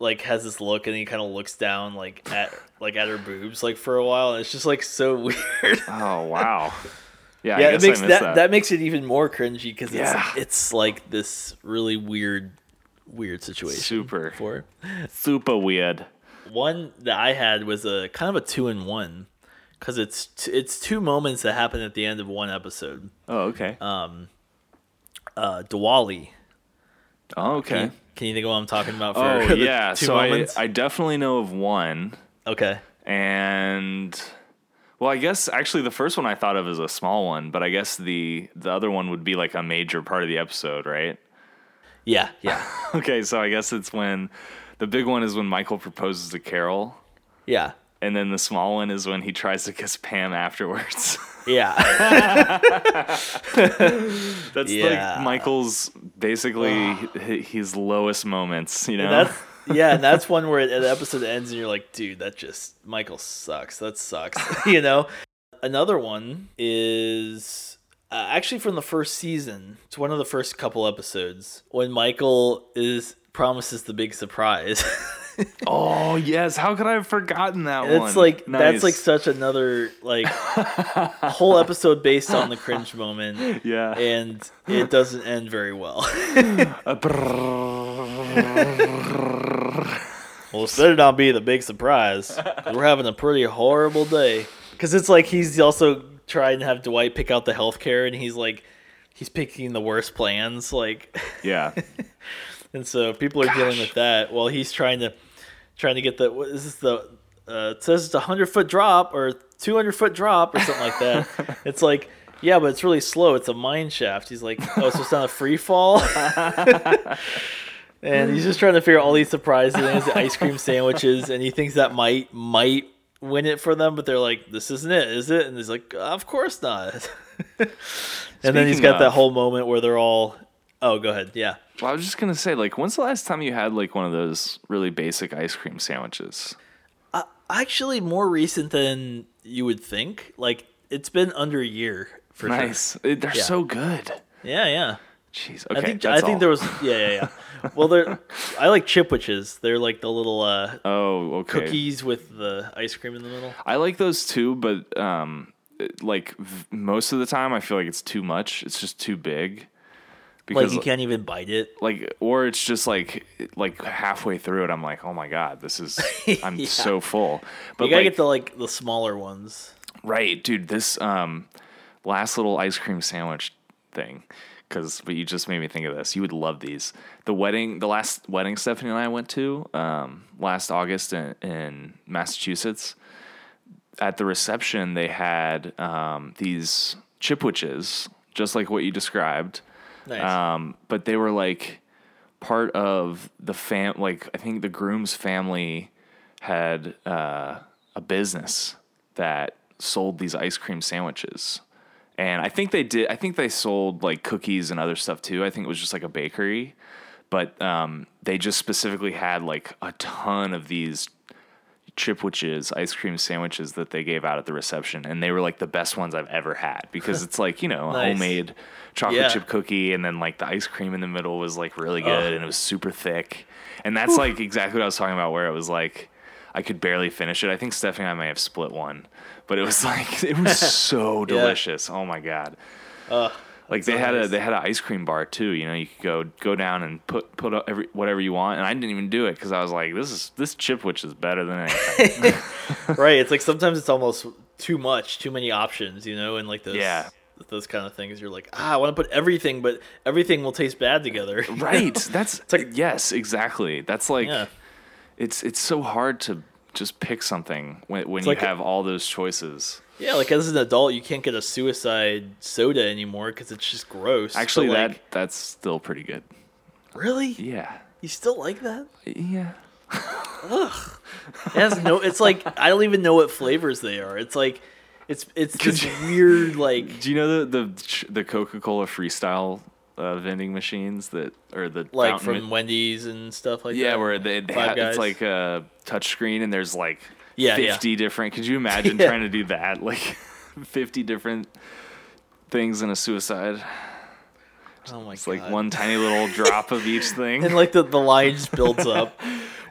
like has this look and he kind of looks down like at like at her boobs like for a while and it's just like so [LAUGHS] weird. oh wow. Yeah, yeah, it makes I that, that makes it even more cringy because it's Yeah. it's like this really weird weird situation Super. for it. Super weird. One that I had was a kind of a two in one because it's t- it's two moments that happen at the end of one episode. Oh, okay. Um, uh, Diwali. oh, okay. Can you think of what I'm talking about? For Oh [LAUGHS] yeah, so I? I definitely know of one, okay. and well, I guess actually the first one I thought of is a small one, but I guess the the other one would be like a major part of the episode, right? Yeah, yeah, [LAUGHS] Okay, so I guess it's when the big one is when Michael proposes to Carol, yeah, and then the small one is when he tries to kiss Pam afterwards. [LAUGHS] yeah. [LAUGHS] That's Yeah. like Michael's basically [SIGHS] his lowest moments, you know? that's yeah, and [LAUGHS] that's one where the episode ends and you're like, dude, that just Michael sucks. That sucks. [LAUGHS] you know. Another one is uh, actually from the first season. It's one of the first couple episodes when Michael is promises the big surprise. [LAUGHS] oh yes, how could I have forgotten that one? it's like that's like such another like [LAUGHS] whole episode based on the cringe moment. yeah. And it doesn't end very well. [LAUGHS] Well, it better not be the big surprise. We're having a pretty horrible day. Because it's like he's also trying to have Dwight pick out the healthcare, and he's like, he's picking the worst plans. Like, yeah. and so people are dealing with that while he's trying to trying to get the what is this the uh, it says it's a hundred foot drop or two hundred foot drop or something like that. [LAUGHS] it's like. Yeah, but it's really slow. It's a mine shaft. He's like, oh, so it's not a free fall. [LAUGHS] and he's just trying to figure out all these surprises and his ice cream sandwiches, and he thinks that might might win it for them, but they're like, "This isn't it, is it?" And he's like, "Of course not." [LAUGHS] and then he's got that whole moment where they're all, "Oh, go ahead, yeah." Well, I was just gonna say, like, when's the last time you had like one of those really basic ice cream sandwiches? Uh, actually, more recent than you would think. Like it's been under a year for Nice. It- they're Yeah. so good. Yeah, yeah. Jeez. Okay. I think I that's think all. there was yeah yeah yeah. well, they're I like chipwiches. They're like the little uh, [LAUGHS] Oh, okay. cookies with the ice cream in the middle. I like those too, but um, like v- most of the time, I feel like it's too much. It's just too big. Like you can't even bite it. like or it's just like like halfway through it i'm like oh my god this is [LAUGHS] i'm Yeah. so full but you gotta like, get the like the smaller ones. right dude this um last little ice cream sandwich thing because but you just made me think of this you would love these the wedding the last wedding stephanie and i went to um last august in, in massachusetts at the reception they had um these chipwiches just like what you described Nice. um, but they were like part of the fam. Like I think the groom's family had uh, a business that sold these ice cream sandwiches, and I think they did. I think they sold like cookies and other stuff too. I think it was just like a bakery, but um, they just specifically had like a ton of these Chipwiches ice cream sandwiches that they gave out at the reception, and they were like the best ones I've ever had because it's like you know a [LAUGHS] Nice. homemade chocolate Yeah. chip cookie, and then like the ice cream in the middle was like really good, and it was super thick, and that's like exactly what I was talking about, where it was like I could barely finish it. I think Stephanie and I may have split one, but it was like [LAUGHS] it was [LAUGHS] so delicious. Oh my god. Like they had a they had an ice cream bar too. You know, you could go go down and put put up every whatever you want, and I didn't even do it because I was like, this is this chipwich is better than anything. [LAUGHS] right. It's like sometimes it's almost too much, too many options, you know, and like those Yeah. those kind of things. You're like, ah, I want to put everything, but everything will taste bad together. [LAUGHS] right. That's like- yes, exactly. That's like Yeah. it's it's so hard to just pick something when when you like a- have all those choices. Yeah, like as an adult, you can't get a suicide soda anymore because it's just gross. Actually, But, that like, that's still pretty good. really, Yeah. you still like that? Yeah. It has no. It's like I don't even know what flavors they are. It's like, it's it's this weird [LAUGHS] like Do you know the the the Coca Cola Freestyle uh, vending machines that or the like from Wendy's and stuff like Yeah, that. Yeah, where they, they have, it's like a touch screen and there's like Yeah, yeah. 50 different. Could you imagine [LAUGHS] Yeah. trying to do that? Like [LAUGHS] 50 different things in a suicide. oh my It's god, like one tiny little drop of each [LAUGHS] thing. and like the the line just builds up.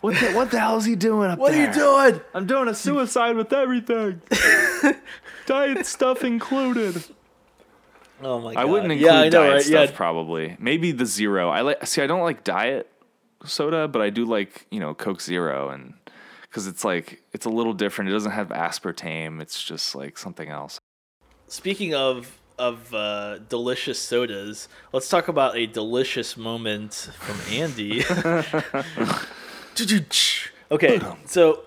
what the, what the hell is he doing up what are you doing? I'm doing a suicide with everything. Diet stuff included. Oh my god, I wouldn't include yeah, I know, diet right? stuff Yeah, probably. Maybe the zero. I like see I don't like diet soda, but I do like, you know, Coke Zero and cuz it's like it's a little different. It doesn't have aspartame. It's just like something else. Speaking of of uh, delicious sodas, let's talk about a delicious moment from Andy. [LAUGHS] [LAUGHS] okay, so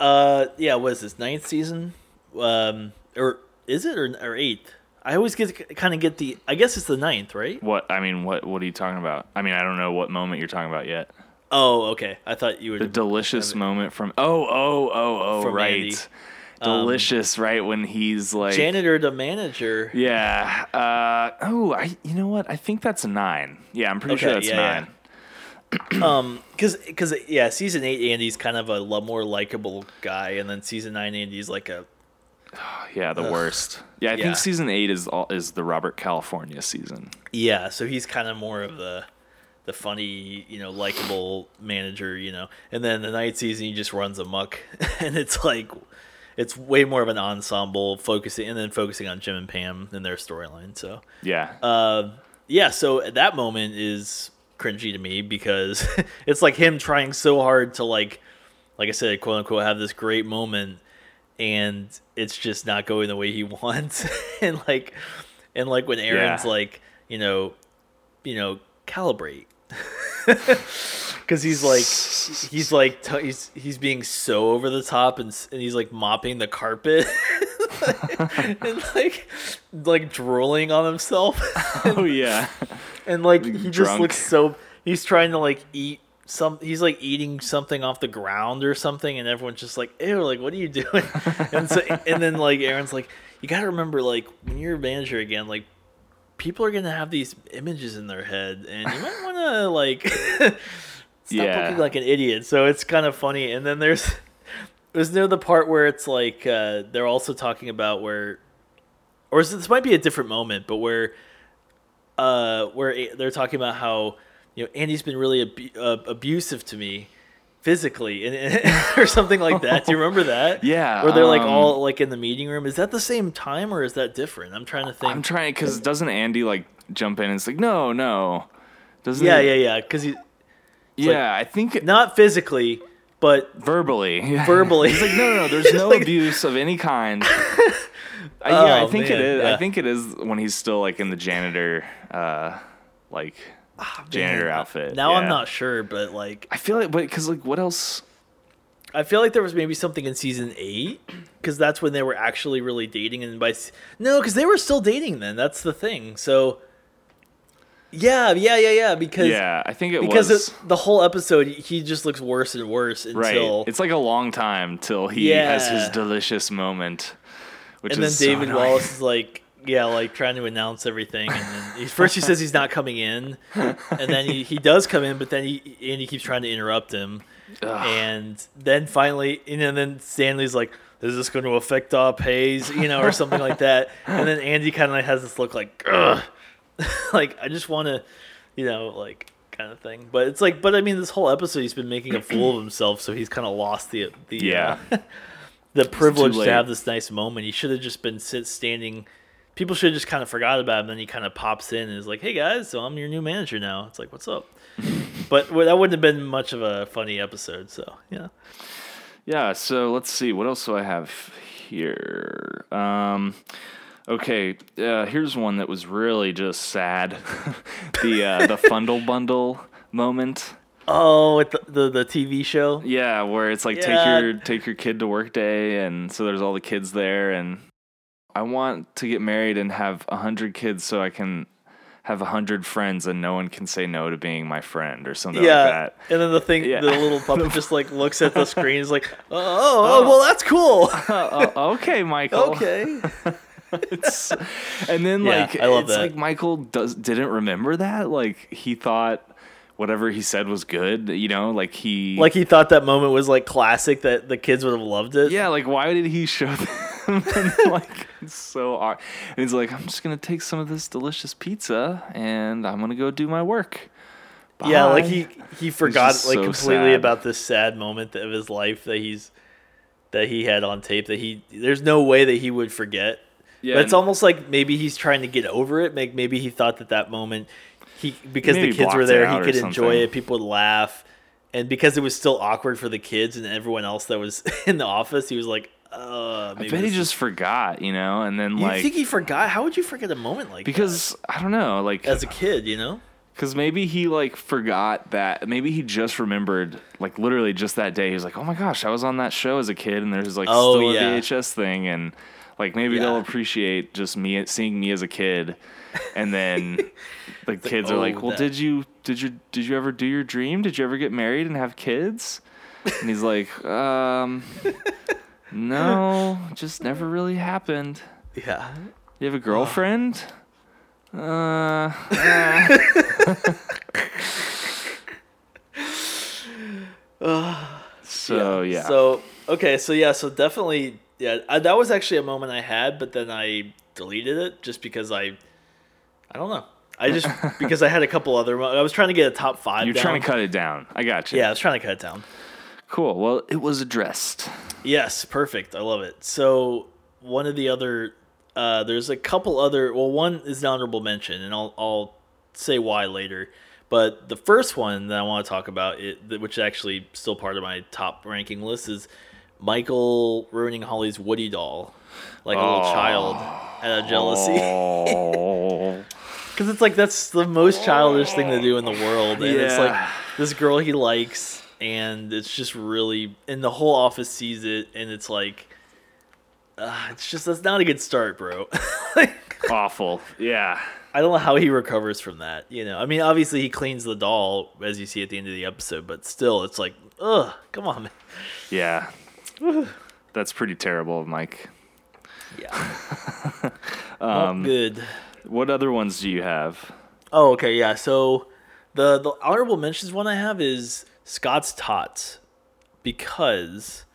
uh, yeah, what is this ninth season? Um, or is it or, or eighth? I always get kind of get the. I guess it's the ninth, right? What I mean, what what are you talking about? I mean, I don't know what moment you're talking about yet. Oh, okay. I thought you were The delicious moment from Oh, oh, oh, oh, From right. Andy. Um, Delicious, right when he's like janitor to manager. Yeah. Uh, oh, I. You know what? I think that's nine. Yeah, I'm pretty sure Okay, that's yeah, nine. [CLEARS THROAT] Um, because because yeah, season eight Andy's kind of a lo- more likable guy, and then season nine Andy's like a [SIGHS] Yeah, the worst. Yeah, I Yeah. think season eight is all, is the Robert California season. Yeah, so he's kind of more of the the funny, you know, likable manager, you know. And then the night season he just runs amok [LAUGHS] and it's like it's way more of an ensemble focusing and then focusing on Jim and Pam and their storyline. So, Yeah. uh, yeah, so that moment is cringy to me because [LAUGHS] it's like him trying so hard to like like I said, quote unquote have this great moment and it's just not going the way he [LAUGHS] wants. and like and like when Erin's Yeah. like, you know, you know, calibrate. [LAUGHS] Cuz he's like he's like t- he's he's being so over the top and, and he's like mopping the carpet [LAUGHS] and like like drooling on himself. [LAUGHS] Oh yeah. and like he just looks so he's trying to like eat some he's like eating something off the ground or something and everyone's just like ew like what are you doing? And so and then like Erin's like you gotta remember like when you're a manager again like people are gonna have these images in their head and you might want to [LAUGHS] like [LAUGHS] stop Yeah. looking like an idiot so it's kind of funny and then there's there's no the part where it's like uh, they're also talking about where or this might be a different moment but where uh, where they're talking about how you know Andy's been really abu- uh, abusive to me, physically [LAUGHS] or something like that. Do you remember that? [LAUGHS] Yeah, Where they're like um, all like in the meeting room. Is that the same time or is that different? I'm trying to think. I'm trying because doesn't Andy like jump in and it's like no no doesn't yeah, he- yeah, yeah. Because he yeah I think not physically, but verbally [LAUGHS] verbally. He's like, no, no, no. There's no Like- abuse of any kind. Uh, yeah, I Oh, think man, it is. yeah. I think it is when he's still like in the janitor, uh, like Oh, janitor Man, outfit. Now I'm not sure, but like I feel like, but because like, what else? I feel like there was maybe something in season eight because that's when they were actually really dating, and by no, because they were still dating then. That's the thing. So yeah, yeah, yeah, yeah. Because Yeah, I think it because was it, the whole episode he just looks worse and worse right. until It's like a long time till he has his delicious moment, which and then so David annoying. Wallace is like. Yeah, like trying to announce everything, and then he, first he says he's not coming in, and then he, he does come in, but then he Andy keeps trying to interrupt him, and then finally, you know, and then Stanley's like, "Is this going to affect our pays?" You know, or something like that. And then Andy kind of has this look like, Ugh. [LAUGHS] like I just want to, you know, like kind of thing. But it's like, but I mean, this whole episode he's been making a fool of himself, so he's kind of lost the the Yeah. uh, [LAUGHS] the privilege to have this nice moment. He should have just been sit standing. People should have just kind of forgot about him. Then he kind of pops in and is like, "Hey guys, so I'm your new manager now." It's like, "What's up?" [LAUGHS] but well, that wouldn't have been much of a funny episode. So yeah. Yeah, so let's see. What else do I have here? Um, okay, uh, here's one that was really just sad. [LAUGHS] the uh, the Fundle Bundle moment. Oh, with the, the the TV show. Yeah, where it's like Yeah. take your take your kid to work day, and so there's all the kids there, and I want to get married and have a hundred kids so I can have a hundred friends and no one can say no to being my friend or something yeah, like that. and then the thing, Yeah. the little puppet [LAUGHS] just like looks at the screen, is like, [LAUGHS] oh, "Oh, oh, oh, well, that's cool." [LAUGHS] Oh, oh, okay, Michael. okay. It's, and then Yeah, like I love it's that. like Michael does didn't remember that. Like he thought whatever he said was good. You know, like he Like he thought that moment was like classic, that the kids would have loved it. yeah. Like why did he show and, [LAUGHS] like it's so odd. And he's like, I'm just gonna take some of this delicious pizza and I'm gonna go do my work. Yeah, like he he forgot like so completely sad. about this sad moment of his life that he's that he had on tape that he there's no way that he would forget. Yeah, but it's almost like maybe he's trying to get over it. Like maybe he thought that that moment he because the kids were there, he could enjoy it. People would laugh, and because it was still awkward for the kids and everyone else that was [LAUGHS] in the office, he was like, "Uh, I bet he just forgot. You know, and then You like think he forgot? How would you forget a moment like because I don't know, like as a kid? You know? Because maybe he like forgot that. Maybe he just remembered, like literally just that day. He was like, "Oh my gosh, I was on that show as a kid, and there's like Oh, still yeah. a VHS thing, and like maybe they'll appreciate just me seeing me as a kid." And then [LAUGHS] the kids are oh, like, "Well, that- did you did you did you ever do your dream? Did you ever get married and have kids?" And he's like, [LAUGHS] "Um, no, just never really happened. Yeah. You have a girlfriend?" Uh, [LAUGHS] [LAUGHS] so yeah. So okay, so yeah, so definitely, yeah, I, that was actually a moment I had, but then I deleted it just because I, I don't know, I just [LAUGHS] because I had a couple other. mo- I was trying to get a top five. You're down. trying to cut it down. I got you. Yeah, I was trying to cut it down. Cool. Well, it was addressed. Yes, perfect. I love it. So one of the other, uh, there's a couple other. Well, one is an honorable mention, and I'll I'll say why later. But the first one that I want to talk about, it, which is actually still part of my top ranking list, is Michael ruining Holly's Woody doll, like a little child out of jealousy. [LAUGHS] Because it's like that's the most childish thing to do in the world, and it's like Yeah. this girl he likes, and it's just really, and the whole office sees it, and it's like, uh, it's just that's not a good start, bro. like, [LAUGHS] Awful. Yeah. I don't know how he recovers from that. You know, I mean, obviously he cleans the doll as you see at the end of the episode, but still, it's like, ugh, come on, man. Yeah. That's pretty terrible, Mike. Yeah, [LAUGHS] Um, not good. What other ones do you have? Oh, okay, yeah. So the the honorable mentions one I have is Scott's Tots because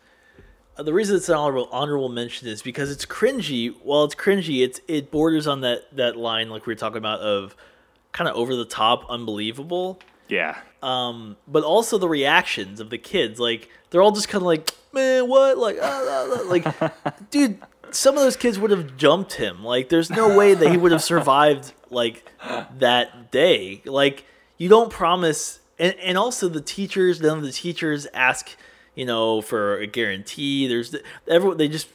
uh, the reason it's an honorable honorable mention is because it's cringy. While it's cringy. It's it borders on that that line like we were talking about of kind of over the top, unbelievable. Yeah. um, but also the reactions of the kids. Like they're all just kind of like, man, what? Like, ah, ah, ah," like, [LAUGHS] dude, some of those kids would have jumped him. Like, there's no way that he would have survived like that day. Like, you don't promise. And and also the teachers, none of the teachers ask, you know, for a guarantee. There's everyone they just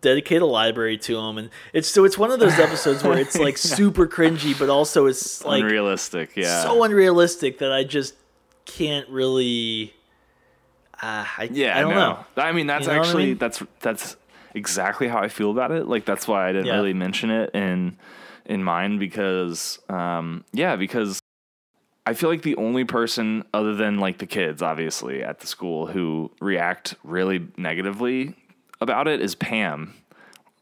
dedicate a library to them, and it's so it's one of those episodes where it's like [LAUGHS] super cringy but also it's like Unrealistic. Yeah. so unrealistic that I just can't really. Uh, I Yeah, I don't no. know. I mean, that's You know what I actually mean? that's that's exactly how I feel about it. Like that's why I didn't Yeah. really mention it in in mine because um yeah, because I feel like the only person other than like the kids obviously at the school who react really negatively about it is Pam.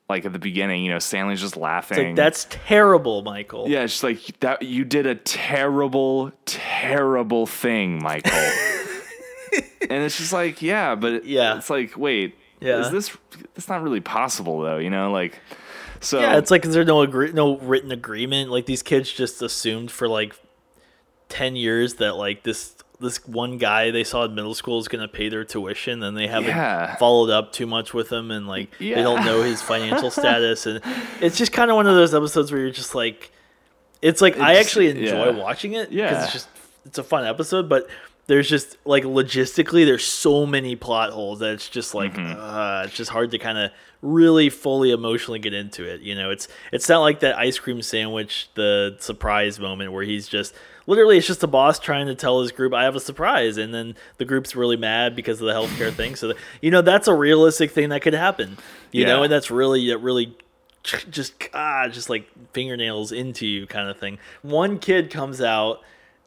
Like at the beginning, you know, Stanley's just laughing. It's like that's terrible, Michael. Yeah, it's just like that. You did a terrible, terrible thing, Michael. [LAUGHS] and it's just like, yeah, but it- Yeah. it's like, wait, Yeah. is this? That's not really possible, though. You know, like, so Yeah, it's like is there no agree- no written agreement? Like these kids just assumed for like ten years that like this this one guy they saw in middle school is gonna pay their tuition, and they haven't Yeah. followed up too much with him, and like they don't know his financial [LAUGHS] status, and it's just kind of one of those episodes where you're just like, it's like I actually enjoy yeah. watching it because Yeah. it's just it's a fun episode, but. There's just like logistically, there's so many plot holes that it's just like Mm-hmm. uh, it's just hard to kind of really fully emotionally get into it. You know, it's it's not like that ice cream sandwich, the surprise moment where he's just literally it's just the boss trying to tell his group I have a surprise, and then the group's really mad because of the healthcare thing. So that, you know that's a realistic thing that could happen. You know, and that's really it really just ah just like fingernails into you kind of thing. One kid comes out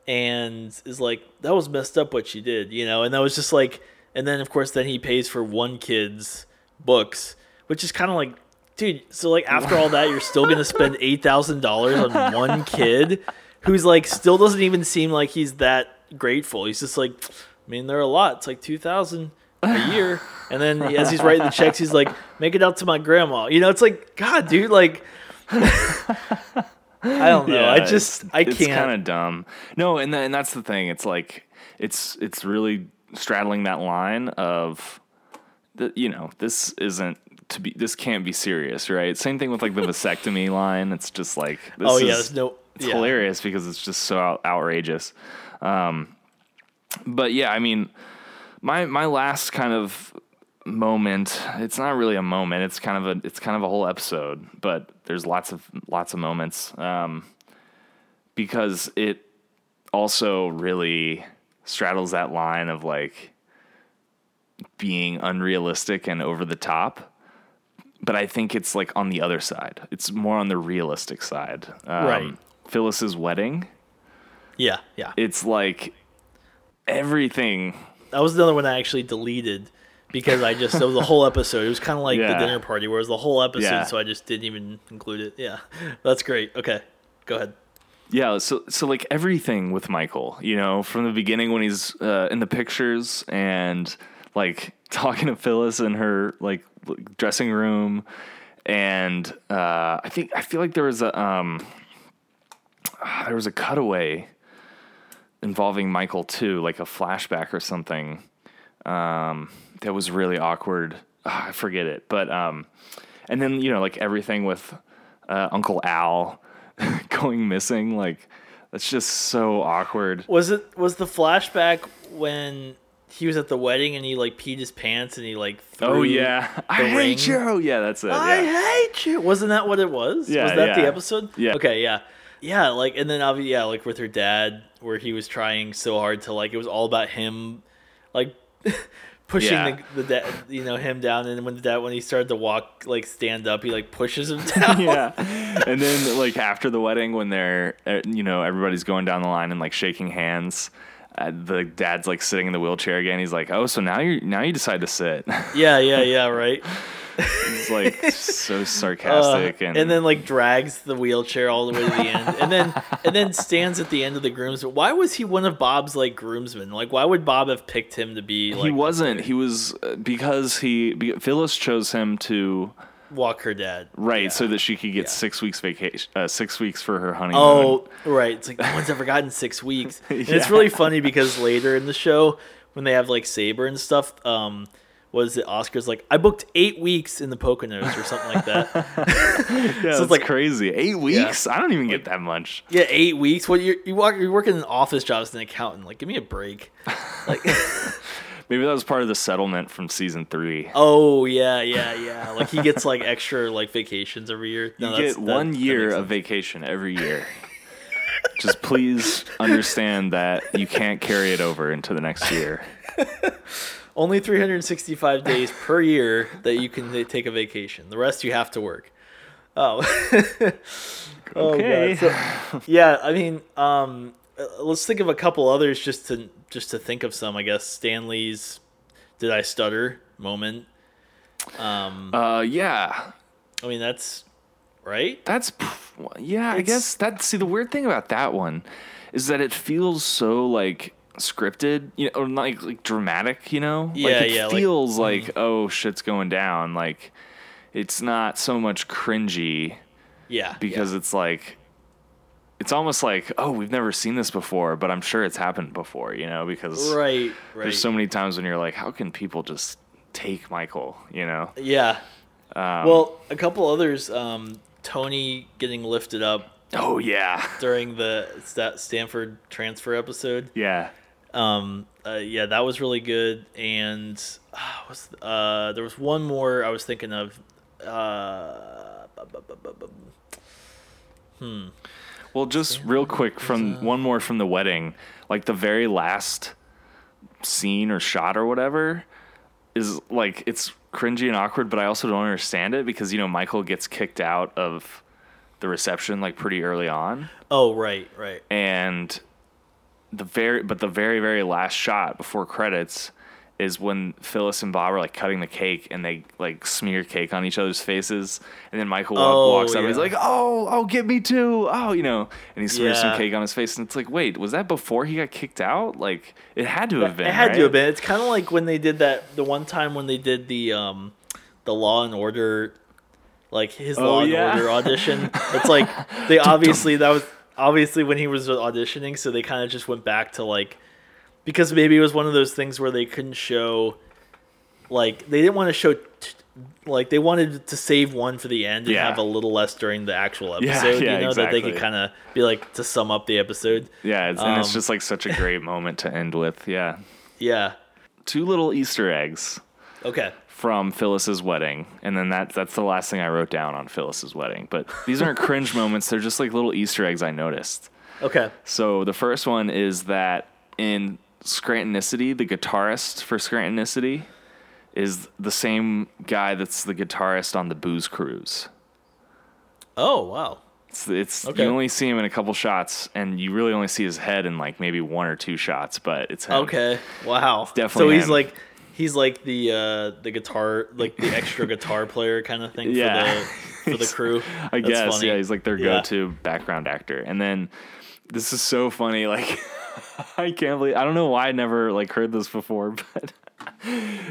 and is like that was messed up what she did, you know, and that was just like and then of course then he pays for one kid's books, which is kind of like dude, so like after all that you're still going to spend $8,000 on one kid who's like still doesn't even seem like he's that grateful. He's just like I mean, there are a lot. It's like 2000 a year. And then as he's writing the checks, he's like, make it out to my grandma. You know, it's like, God, dude, like, I don't know. I just, I it's can't. It's kind of dumb. No, and tha- and that's the thing. It's like it's it's really straddling that line of the you know this isn't to be this can't be serious, right? Same thing with like the vasectomy line. It's just like this oh, is, yeah, there's no. It's yeah. hilarious because it's just so out- outrageous. Um, but yeah, I mean, my my last kind of moment. It's not really a moment. It's kind of a it's kind of a whole episode. But there's lots of lots of moments um, because it also really straddles that line of like being unrealistic and over the top. But I think it's like on the other side. It's more on the realistic side. Um, Right. Phyllis's wedding. Yeah, yeah. It's like everything. That was another one I actually deleted because I just, it was a whole episode. It was kind of like Yeah. the dinner party where it was the whole episode, Yeah. so I just didn't even include it. Yeah. That's great. Okay. Go ahead. Yeah, so so like everything with Michael, you know, from the beginning when he's uh, in the pictures and like [LAUGHS] talking to Phyllis in her like dressing room, and uh, I think I feel like there was a um, ah, [SIGHS] there was a cutaway involving Michael too, like a flashback or something. Um, that was really awkward. Ah, [SIGHS] I forget it, but um, and then you know like everything with uh, Uncle Al [LAUGHS] going missing, like that's just so awkward. Was it, was the flashback when he was at the wedding and he like peed his pants and he like threw Oh yeah, I hate ring. you. Yeah, that's it. I yeah. hate you. Wasn't that what it was? Yeah, Was that the episode? Yeah. Okay, yeah. Yeah, like and then obviously yeah, like with her dad where he was trying so hard to like it was all about him like [LAUGHS] pushing Yeah. the, the dad you know him down and when the dad when he started to walk like stand up he like pushes him [LAUGHS] down. [LAUGHS] yeah. And then like after the wedding when they're uh, you know everybody's going down the line and like shaking hands, uh, the dad's like sitting in the wheelchair again. He's like, "Oh, so now you now you decide to sit." yeah, yeah, yeah, right. He's like [LAUGHS] so Uh, sarcastic and, and then like drags the wheelchair all the way to the end, and then and then stands at the end of the groomsmen. Why was he one of Bob's like groomsmen? Like, why would Bob have picked him to be? Like, he wasn't. He was uh, because he be- Phyllis chose him to walk her dad. right, Yeah. so that she could get Yeah. six weeks vacation, uh, six weeks for her honeymoon. Oh, right. It's like no one's ever gotten six [LAUGHS] weeks. And it's really funny because later in the show, when they have like Sabre and stuff, um, was it Oscar's like I booked eight weeks in the Poconos or something like that. [LAUGHS] yeah, it's it's like- like crazy. Eight weeks? I don't even get that much. yeah, eight weeks. What you you walk you work in an office job as an accountant? Like, give me a break. Like, [LAUGHS] Maybe that was part of the settlement from season three. oh yeah, yeah, yeah. Like he gets like extra like vacations every year. No, you get that- one that year of vacation every year. Just please understand that you can't carry it over into the next year. [LAUGHS] only 365 days per year that you can take a vacation. The rest you have to work. Oh. [LAUGHS] Oh. Okay. So- [LAUGHS] yeah, I mean, um, uh, let's think of a couple others just to just to think of some. I guess Stanley's "Did I stutter?" moment. Um, Uh, yeah, I mean that's right. that's yeah. I guess that. See, the weird thing about that one is that it feels so like scripted, you know, or like like dramatic. You know, Yeah, like, it yeah, like- mm-hmm. feels like, oh shit's going down. Like it's not so much cringy Yeah, because it's like it's almost like oh we've never seen this before but i'm sure it's happened before you know because right, right. there's so many times when you're like how can people just take michael you know yeah. um, Well, a couple others. Um, Tony getting lifted up oh yeah during the Sta- Stamford transfer episode. yeah um uh, yeah that was really good. And uh, was uh there was one more i was thinking of. Uh bu- bu- bu- bu- bu- well just real quick from one more from the wedding. Like the very last scene or shot or whatever is like it's cringy and awkward but i also don't understand it because you know michael gets kicked out of the reception like pretty early on. Oh right right. And the very but the very very last shot before credits is when Phyllis and Bob are like cutting the cake and they like smear cake on each other's faces. And then Michael Oh, walks up and he's like oh oh get me too. Oh you know and he smears Yeah. some cake on his face. And it's like wait was that before he got kicked out? Like it had to have been it had right? to have been. It's kind of like when they did that the one time when they did the um the law and order like his Oh, law and order audition. [LAUGHS] It's like they obviously that was obviously when he was auditioning so they kind of just went back to like because maybe it was one of those things where they couldn't show like they didn't want to show t- like they wanted to save one for the end and Yeah. have a little less during the actual episode yeah, you know that they could kind of be like to sum up the episode. Yeah it's, and it's Um, just like such a great moment to end with yeah. Yeah. Two little Easter eggs. Okay from Phyllis's wedding, and then that that's the last thing I wrote down on Phyllis's wedding. But these aren't cringe moments; they're just like little Easter eggs I noticed. okay So the first one is that in Scrantonicity, the guitarist for Scrantonicity is the same guy that's the guitarist on the Booze Cruise. oh wow It's, it's Okay. you only see him in a couple shots, and you really only see his head in like maybe one or two shots, but it's him. Okay. Wow. definitely So he's him. like he's like the uh the guitar like the extra guitar player kind of thing Yeah. for the for the crew. [LAUGHS] I That's guess funny. yeah, he's like their Yeah. go-to background actor. And then this is so funny. Like [LAUGHS] I can't believe I don't know why I never like heard this before, [LAUGHS] but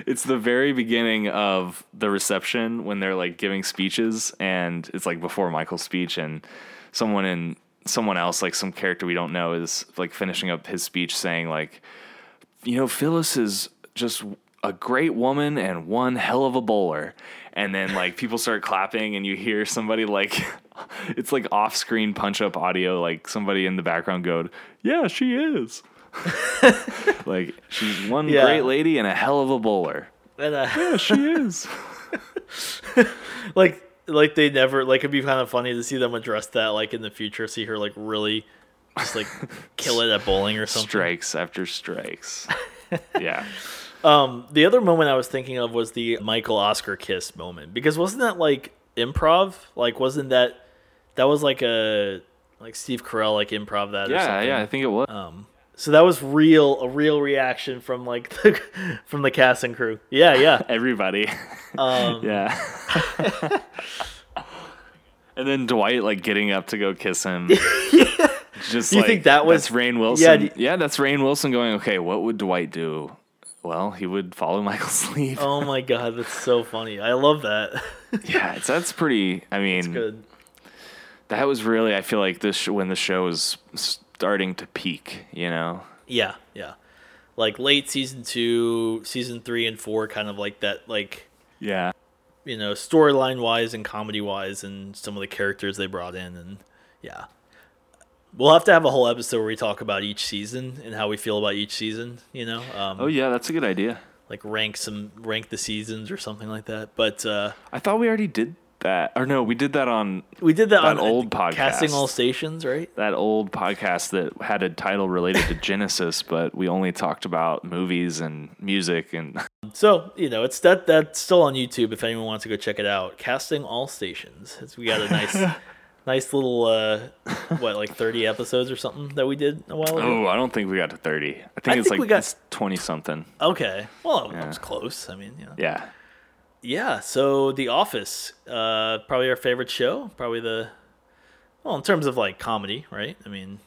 it's the very beginning of the reception when they're like giving speeches, and it's like before Michael's speech, and someone in someone else like some character we don't know is like finishing up his speech saying like you know, Phyllis is just a great woman and one hell of a bowler. And then like people start clapping and you hear somebody like [LAUGHS] it's like off screen punch up audio, like somebody in the background go, Yeah, she is. [LAUGHS] like she's one Yeah. great lady and a hell of a bowler. And, uh, Yeah, she is. [LAUGHS] like like they never like it'd be kind of funny to see them address that like in the future. See her like really just like kill it at bowling or something. strikes after strikes. yeah. Um, the other moment I was thinking of was the Michael Oscar kiss moment because wasn't that like improv? Like wasn't that that was like a like Steve Carell like improv that? or Yeah, something. yeah, I think it was. Um, so that was real, a real reaction from like [LAUGHS] the, from the cast and crew. Yeah, yeah. [LAUGHS] Everybody. [LAUGHS] Um, Yeah. and then Dwight like getting up to go kiss him. Just You like, think that was- that's Rainn Wilson? Yeah, Yeah, that's Rainn Wilson going. Okay, what would Dwight do? Well, he would follow [LAUGHS] Michael's lead. Oh my god, that's so funny. I love that. [LAUGHS] yeah, it's, that's pretty. I mean, that's Good. that was really. I feel like this sh- when the show was starting to peak. You know. Yeah, yeah. Like late season two, season three and four, kind of like that, like Yeah. you know, storyline wise and comedy wise, and some of the characters they brought in, and yeah. We'll have to have a whole episode where we talk about each season and how we feel about each season. You know, um, Oh yeah, that's a good idea. like rank some rank the seasons or something like that. But uh, I thought we already did that. Or no, we did that on we did that, That on old podcast, casting all stations, right? that old podcast that had a title related to Genesis, but we only talked about movies and music and [LAUGHS] So you know, it's that that's still on YouTube if anyone wants to go check it out. Casting all stations. It's, we got a nice, [LAUGHS] nice little uh, [LAUGHS] what like thirty episodes or something that we did a while ago. Oh, I don't think we got to 30. I think I it's think we like got- 20 something. Okay, well, Yeah. that was close. I mean, you know. Yeah. yeah. So The Office, uh, probably our favorite show. Probably the, well, in terms of like comedy, right? I mean,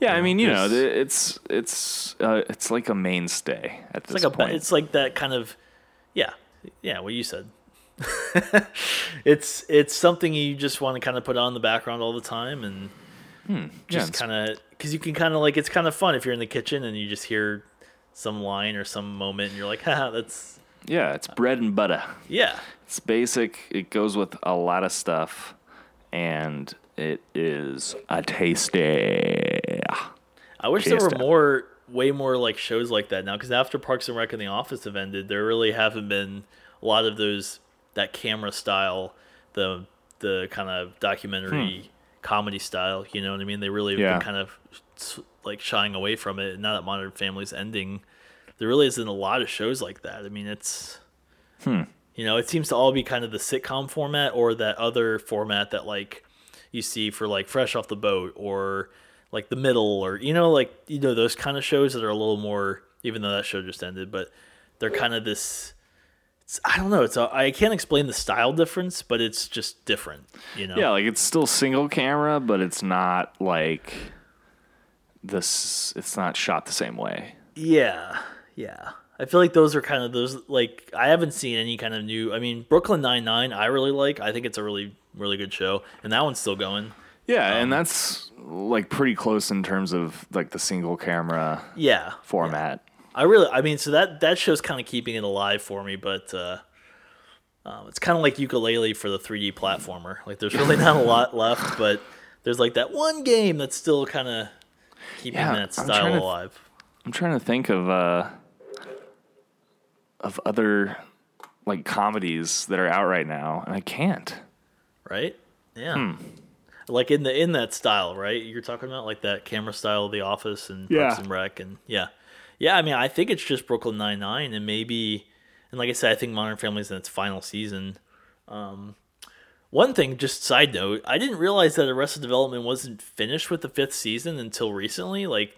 Yeah, I mean, you know, it's it's uh, it's like a mainstay at it's this like a, point. it's like that kind of, yeah, yeah. What you said. [LAUGHS] it's it's something you just want to kind of put on the background all the time and hmm, Yeah, just it's- kind of because you can kind of like it's kind of fun if you're in the kitchen and you just hear some line or some moment and you're like, [LAUGHS] haha, that's yeah, it's uh, bread and butter. yeah, It's basic. It goes with a lot of stuff, and it is a tasty. I wish there were more, way more like shows like that now. Because after Parks and Rec and The Office have ended, there really haven't been a lot of those that camera style, the the kind of documentary hmm. comedy style. You know what I mean? They really Yeah. been kind of like shying away from it. And now that Modern Family's ending, there really isn't a lot of shows like that. I mean, it's hmm. you know, it seems to all be kind of the sitcom format or that other format that like you see for like Fresh Off the Boat or like The Middle or you know like you know those kind of shows that are a little more even though that show just ended, but they're kind of this I don't know, it's a, I can't explain the style difference, but it's just different, you know. Yeah, like it's still single camera, but it's not like this. It's not shot the same way. Yeah, yeah. I feel like those are kind of those like I haven't seen any kind of new. I mean, Brooklyn Nine Nine, I really like. I think it's a really really good show, and that one's still going. Yeah, Um, and that's like pretty close in terms of like the single camera Yeah, format. I really, I mean, so that that show's kind of keeping it alive for me, but uh, um, it's kind of like Yooka-Laylee for the 3D platformer. Like, there's really not a [LAUGHS] lot left, but there's like that one game that's still kind of keeping Yeah, that I'm style trying to- alive. I'm trying to think of uh of other like comedies that are out right now, and I can't. right? Yeah. Hmm. Like in the in that style, right? You're talking about like that camera style of The Office and Yeah. Parks and Rec, and yeah, yeah. I mean, I think it's just Brooklyn Nine Nine, and maybe, and like I said, I think Modern Family is in its final season. Um, one thing, just side note, I didn't realize that Arrested Development wasn't finished with the fifth season until recently. Like,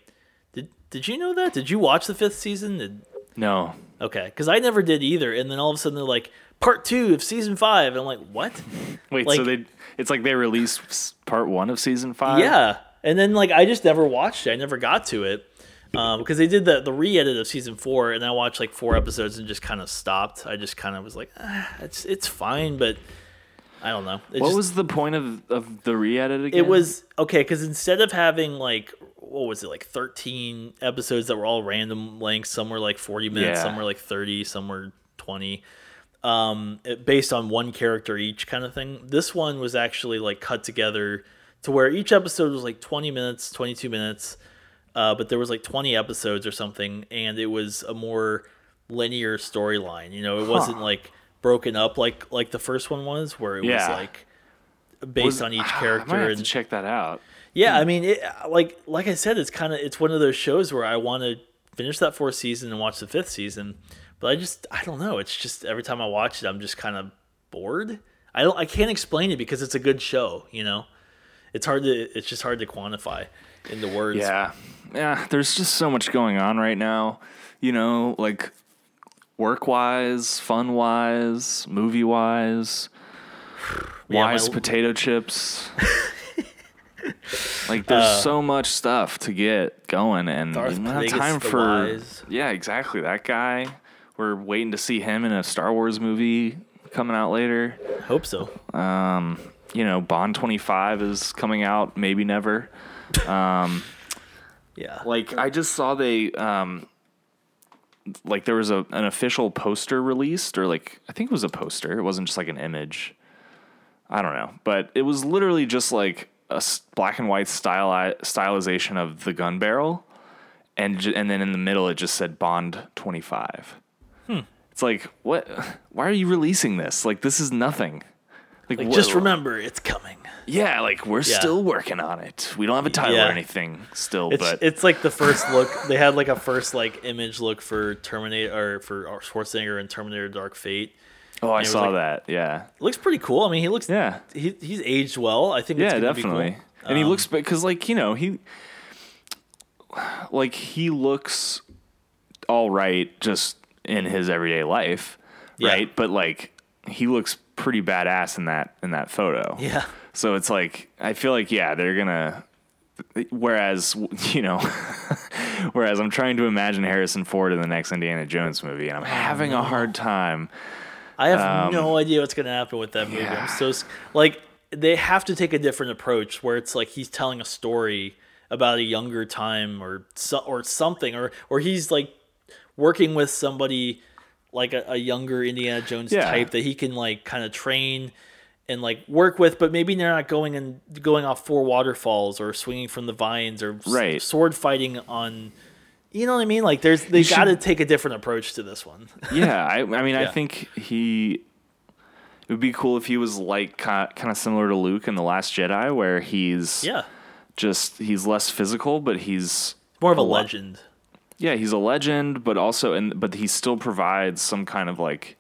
did did you know that? Did you watch the fifth season? Did, No. okay, because I never did either. And then all of a sudden they're like, part two of season five. And I'm like, what? [LAUGHS] Wait, so they it's like they released part one of season five. Yeah, and then like I just never watched it. I never got to it um, because they did the the re-edit of season four, and I watched like four episodes and just kind of stopped. I just kind of was like, ah, it's it's fine, but I don't know. It What just- was the point of of the re-edit again? it was okay because instead of having like what was it like 13 episodes that were all random lengths some were like 40 minutes Yeah. some were like 30 some were 20 um based on one character each kind of thing this one was actually like cut together to where each episode was like 20 minutes 22 minutes uh, but there was like 20 episodes or something and it was a more linear storyline you know it wasn't like broken up like like the first one was where it was like based Was- on each [SIGHS] I character might have and to check that out. yeah. I mean, it, like like I said, it's kind of it's one of those shows where I want to finish that fourth season and watch the fifth season, but I just I don't know. It's just every time I watch it, I'm just kind of bored. I don't I can't explain it because it's a good show. You know, it's hard to it's just hard to quantify into words. Yeah. Yeah, there's just so much going on right now. You know, like work [SIGHS] wise, fun wise, movie wise, Yeah, wise my- potato chips. [LAUGHS] like there's Uh, so much stuff to get going and Darth you don't have time for Wise. Yeah, exactly. That guy. We're waiting to see him in a Star Wars movie coming out later. Hope so. Um, you know, Bond 25 is coming out, maybe never. Um, Yeah. like I just saw they um like there was a an official poster released or like I think it was a poster. It wasn't just like an image. I don't know, but it was literally just like a black and white style stylization of the gun barrel and j- and then in the middle it just said Bond 25. It's like, what why are you releasing this? Like this is nothing. Like, what- just remember, it's coming. Yeah, like we're Yeah. still working on it. We don't have a title Yeah. or anything still, It's but it's like the first look. They had like a first like image look for Terminator or for Schwarzenegger and Terminator: Dark Fate. oh, I was saw like- that. Yeah. Looks pretty cool. I mean, he looks Yeah. he, he's aged well. I think it's Yeah, gonna definitely. Be cool. And he Um, looks because like, you know, he like he looks all right just in his everyday life, Yeah. right? But like he looks pretty badass in that in that photo. Yeah. So it's like I feel like yeah, they're gonna. Whereas [LAUGHS] you know, [LAUGHS] whereas I'm trying to imagine Harrison Ford in the next Indiana Jones movie, and I'm having a hard time. I have no idea what's gonna happen with that movie. Um, yeah. I'm so like they have to take a different approach where it's like he's telling a story about a younger time or so, or something or or he's like working with somebody like a, a younger Indiana Jones Yeah. type that he can like kind of train and like work with, but maybe they're not going and going off four waterfalls or swinging from the vines or Right. sword fighting on. You know what I mean? Like, there's they got to take a different approach to this one. [LAUGHS] yeah, I, I mean, I think he. It would be cool if he was like kind of similar to Luke in the Last Jedi, where he's yeah, just he's less physical, but he's more of a a legend. yeah, he's a legend, but also and but he still provides some kind of like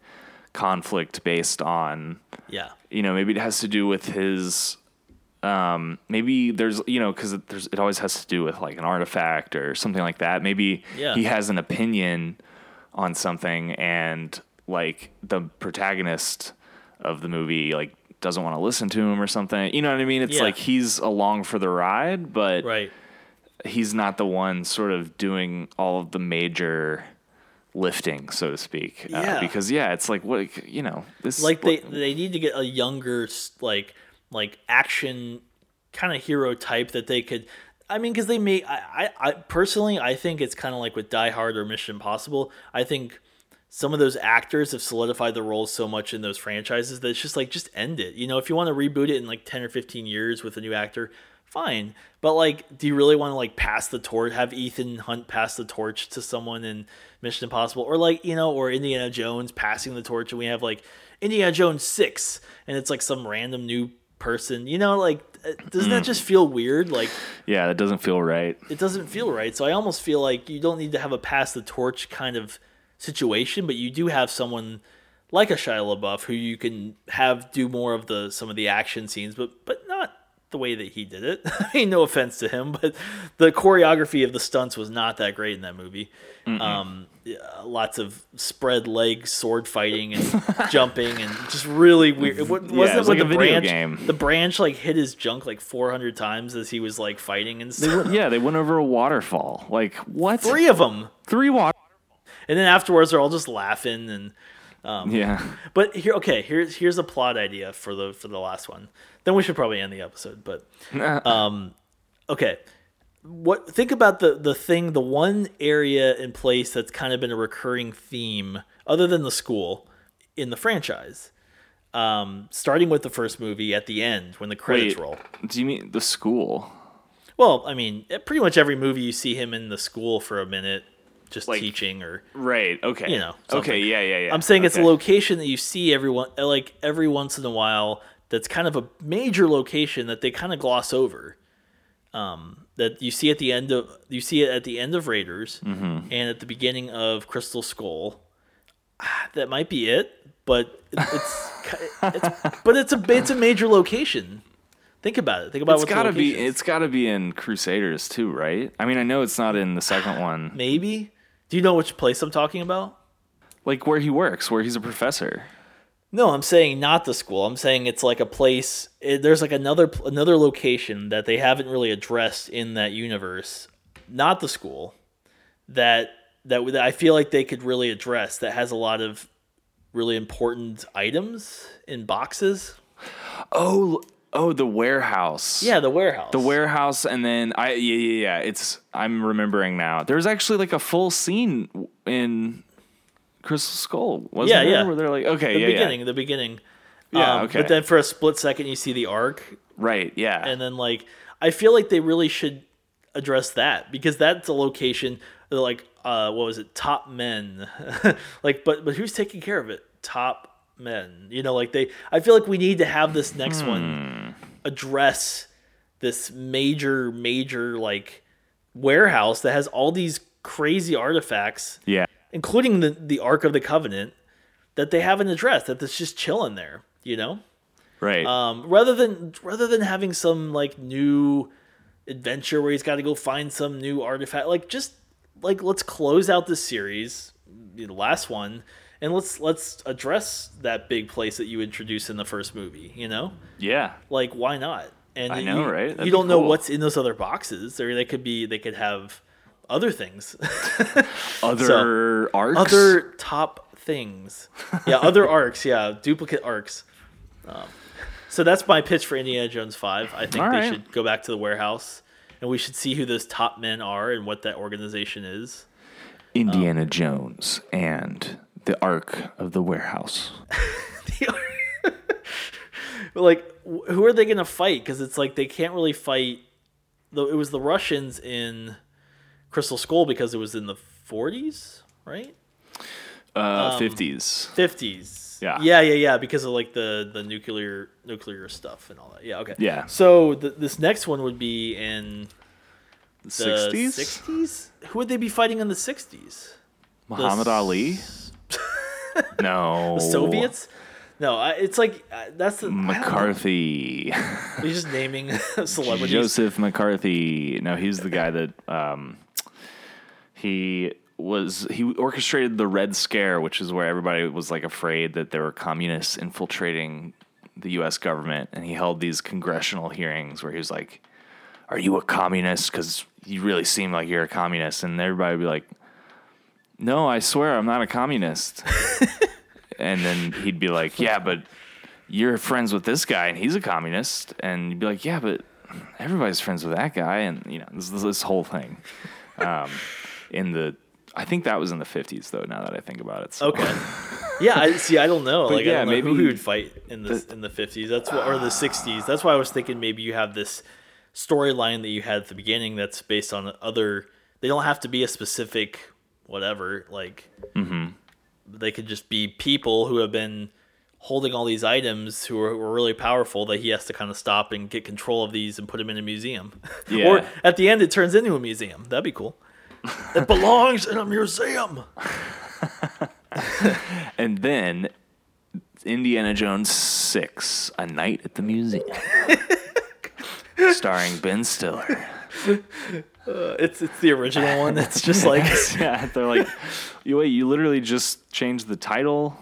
conflict based on Yeah. You know maybe it has to do with his um maybe there's you know because there's it always has to do with like an artifact or something like that maybe Yeah. he has an opinion on something and like the protagonist of the movie like doesn't want to listen to him or something you know what i mean it's Yeah. like he's along for the ride but Right. he's not the one sort of doing all of the major lifting, so to speak. Uh, because yeah, it's like what you know. This Like they they need to get a younger like like action kind of hero type that they could. I mean, because they may. I, I I personally I think it's kind of like with Die Hard or Mission Impossible. I think some of those actors have solidified the roles so much in those franchises that it's just like just end it. You know, if you want to reboot it in like ten or fifteen years with a new actor, fine. But like, do you really want to like pass the torch? Have Ethan Hunt pass the torch to someone in Mission Impossible, or like you know, or Indiana Jones passing the torch, and we have like Indiana Jones six, and it's like some random new person. You know, like uh, doesn't that just feel weird? Like yeah, that doesn't feel right. it doesn't feel right. So I almost feel like you don't need to have a pass the torch kind of situation, but you do have someone like a Shia LaBeouf who you can have do more of the some of the action scenes, but but not the way that he did it. [LAUGHS] I mean, no offense to him, but the choreography of the stunts was not that great in that movie. Um, lots of spread legs, sword fighting, and [LAUGHS] jumping, and just really weird. It wa- wasn't it was like a the video branch, game. the branch like hit his junk like 400 times as he was like fighting and stuff. yeah, they went over a waterfall. Like what? Three of them. Three water. and then afterwards they're all just laughing and Yeah. but here okay here's here's a plot idea for the for the last one. Then we should probably end the episode but [LAUGHS] um okay. What think about the the thing the one area in place that's kind of been a recurring theme other than the school in the franchise. Um starting with the first movie at the end when the credits Wait, roll. do you mean the school? well i mean pretty much every movie you see him in the school for a minute just Like- teaching or Right. Okay. You know, Okay. Yeah. Yeah. Yeah. I'm saying it's a location that you see everyone like every once in a while. That's kind of a major location that they kind of gloss over. Um, that you see at the end of you see it at the end of Raiders Mm-hmm. and at the beginning of Crystal Skull. Ah, That might be it, but it's, [LAUGHS] it's but it's a it's a major location. Think about it. Think about It's what the gotta be. It's gotta be in Crusaders too, right? I mean, I know it's not in the second one. maybe. Do you know which place I'm talking about? Like where he works, where he's a professor. No, I'm saying not the school. I'm saying it's like a place. It, there's like another another location that they haven't really addressed in that universe, not the school. That that, that I feel like they could really address. That has a lot of really important items in boxes. Oh, oh, the warehouse. Yeah, the warehouse. The warehouse, and then I yeah yeah yeah. It's I'm remembering now. There's actually like a full scene in Crystal Skull. Wasn't Yeah, there? yeah. Where they're like, okay, The yeah, beginning, yeah, the beginning. Yeah, Um, okay. But then for a split second, you see the Ark, right, yeah, and then like I feel like they really should address that because that's a location like uh what was it top men [LAUGHS] like but but who's taking care of it top men you know like they I feel like we need to have this next Hmm. one address this major major like warehouse that has all these crazy artifacts yeah, including the the Ark of the Covenant that they haven't addressed that that's just chilling there you know right. um, rather than rather than having some like new adventure where he's got to go find some new artifact like just like let's close out this series the last one and let's let's address that big place that you introduce in the first movie you know yeah, like why not and I know, you, right? That'd you don't know what's in those other boxes or they could be they could have other things [LAUGHS] other Arks. other top things. Yeah, other [LAUGHS] Arks. Yeah, duplicate Arks. Um, so that's my pitch for Indiana Jones Five. I think All they right. should go back to the warehouse, and we should see who those top men are and what that organization is. Indiana Jones and the Ark of the Warehouse. [LAUGHS] But like, who are they going to fight? Because it's like they can't really fight. Though it was the Russians in Crystal Skull because it was in the 40s, right? Uh, fifties. 50s. Yeah. Yeah, yeah, yeah, because of like the the nuclear nuclear stuff and all that. Yeah, okay. Yeah. So th- this next one would be in the Sixties. 60s? Who would they be fighting in the 60s? Muhammad The Ali. [LAUGHS] No. The Soviets? No, I, it's like uh, that's the. McCarthy. He's just naming [LAUGHS] celebrities. Joseph McCarthy. No, he's the guy that um, he was. He orchestrated the Red Scare, which is where everybody was like afraid that there were communists infiltrating the U.S. government, and he held these congressional hearings where he was like, "Are you a communist? Because you really seem like you're a communist," and everybody would be like. No, I swear I'm not a communist. [LAUGHS] and then he'd be like, "Yeah, but you're friends with this guy and he's a communist." And you'd be like, "Yeah, but everybody's friends with that guy." And you know, this, this whole thing. Um, in the, I think that was in the 50s though. Now that I think about it. So. Okay. Yeah, I see. I don't know. like, I yeah, know maybe- who he would fight in the in the fifties. That's what, or the sixties. That's why I was thinking maybe you have this storyline that you had at the beginning that's based on other. They don't have to be a specific whatever. Like, Mm-hmm. they could just be people who have been holding all these items who are, who are really powerful that he has to kind of stop and get control of these and put them in a museum. [LAUGHS] Yeah. or at the end, it turns into a museum. That'd be cool. [LAUGHS] it belongs in a museum. [LAUGHS] And then Indiana Jones 6, A Night at the Museum. Starring Ben Stiller. It's it's the original [LAUGHS] one. It's just like yeah, they're like, you wait, you literally just changed the title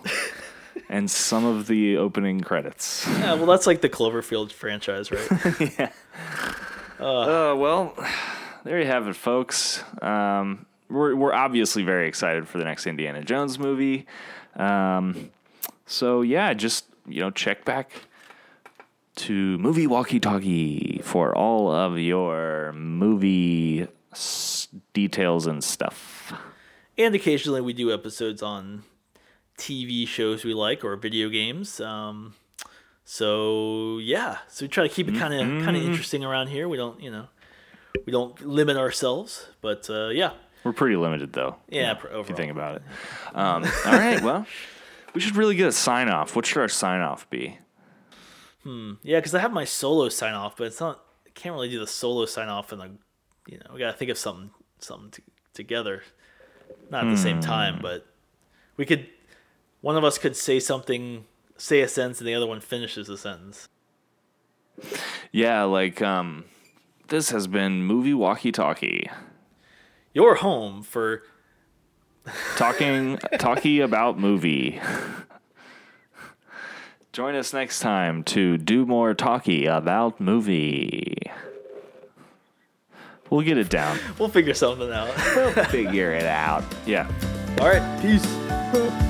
and some of the opening credits. yeah, well, that's like the Cloverfield franchise, right? [LAUGHS] Uh, well, there you have it, folks. Um, we're we're obviously very excited for the next Indiana Jones movie. Um, so yeah, just you know, check back to Movie Walkie Talkie for all of your movie s- details and stuff. and occasionally we do episodes on TV shows we like or video games. Um, so yeah, so we try to keep it kind of kind of interesting around here. We don't, you know, we don't limit ourselves, but uh, yeah, We're pretty limited though. yeah. if pr- you think about it. Um, all right, well, we should really get a sign off. What should our sign off be? Yeah, because I have my solo sign off, but it's not. I can't really do the solo sign off in a. You know, we gotta think of something something to, together, not at the same time, but we could. One of us could say something, say a sentence, and the other one finishes the sentence. Yeah, like um, this has been movie walkie talkie Your home for talking talkie about movie. [LAUGHS] Join us next time to do more talkie about movie. We'll get it down. We'll figure something out. We'll figure it out. Yeah. All right, peace.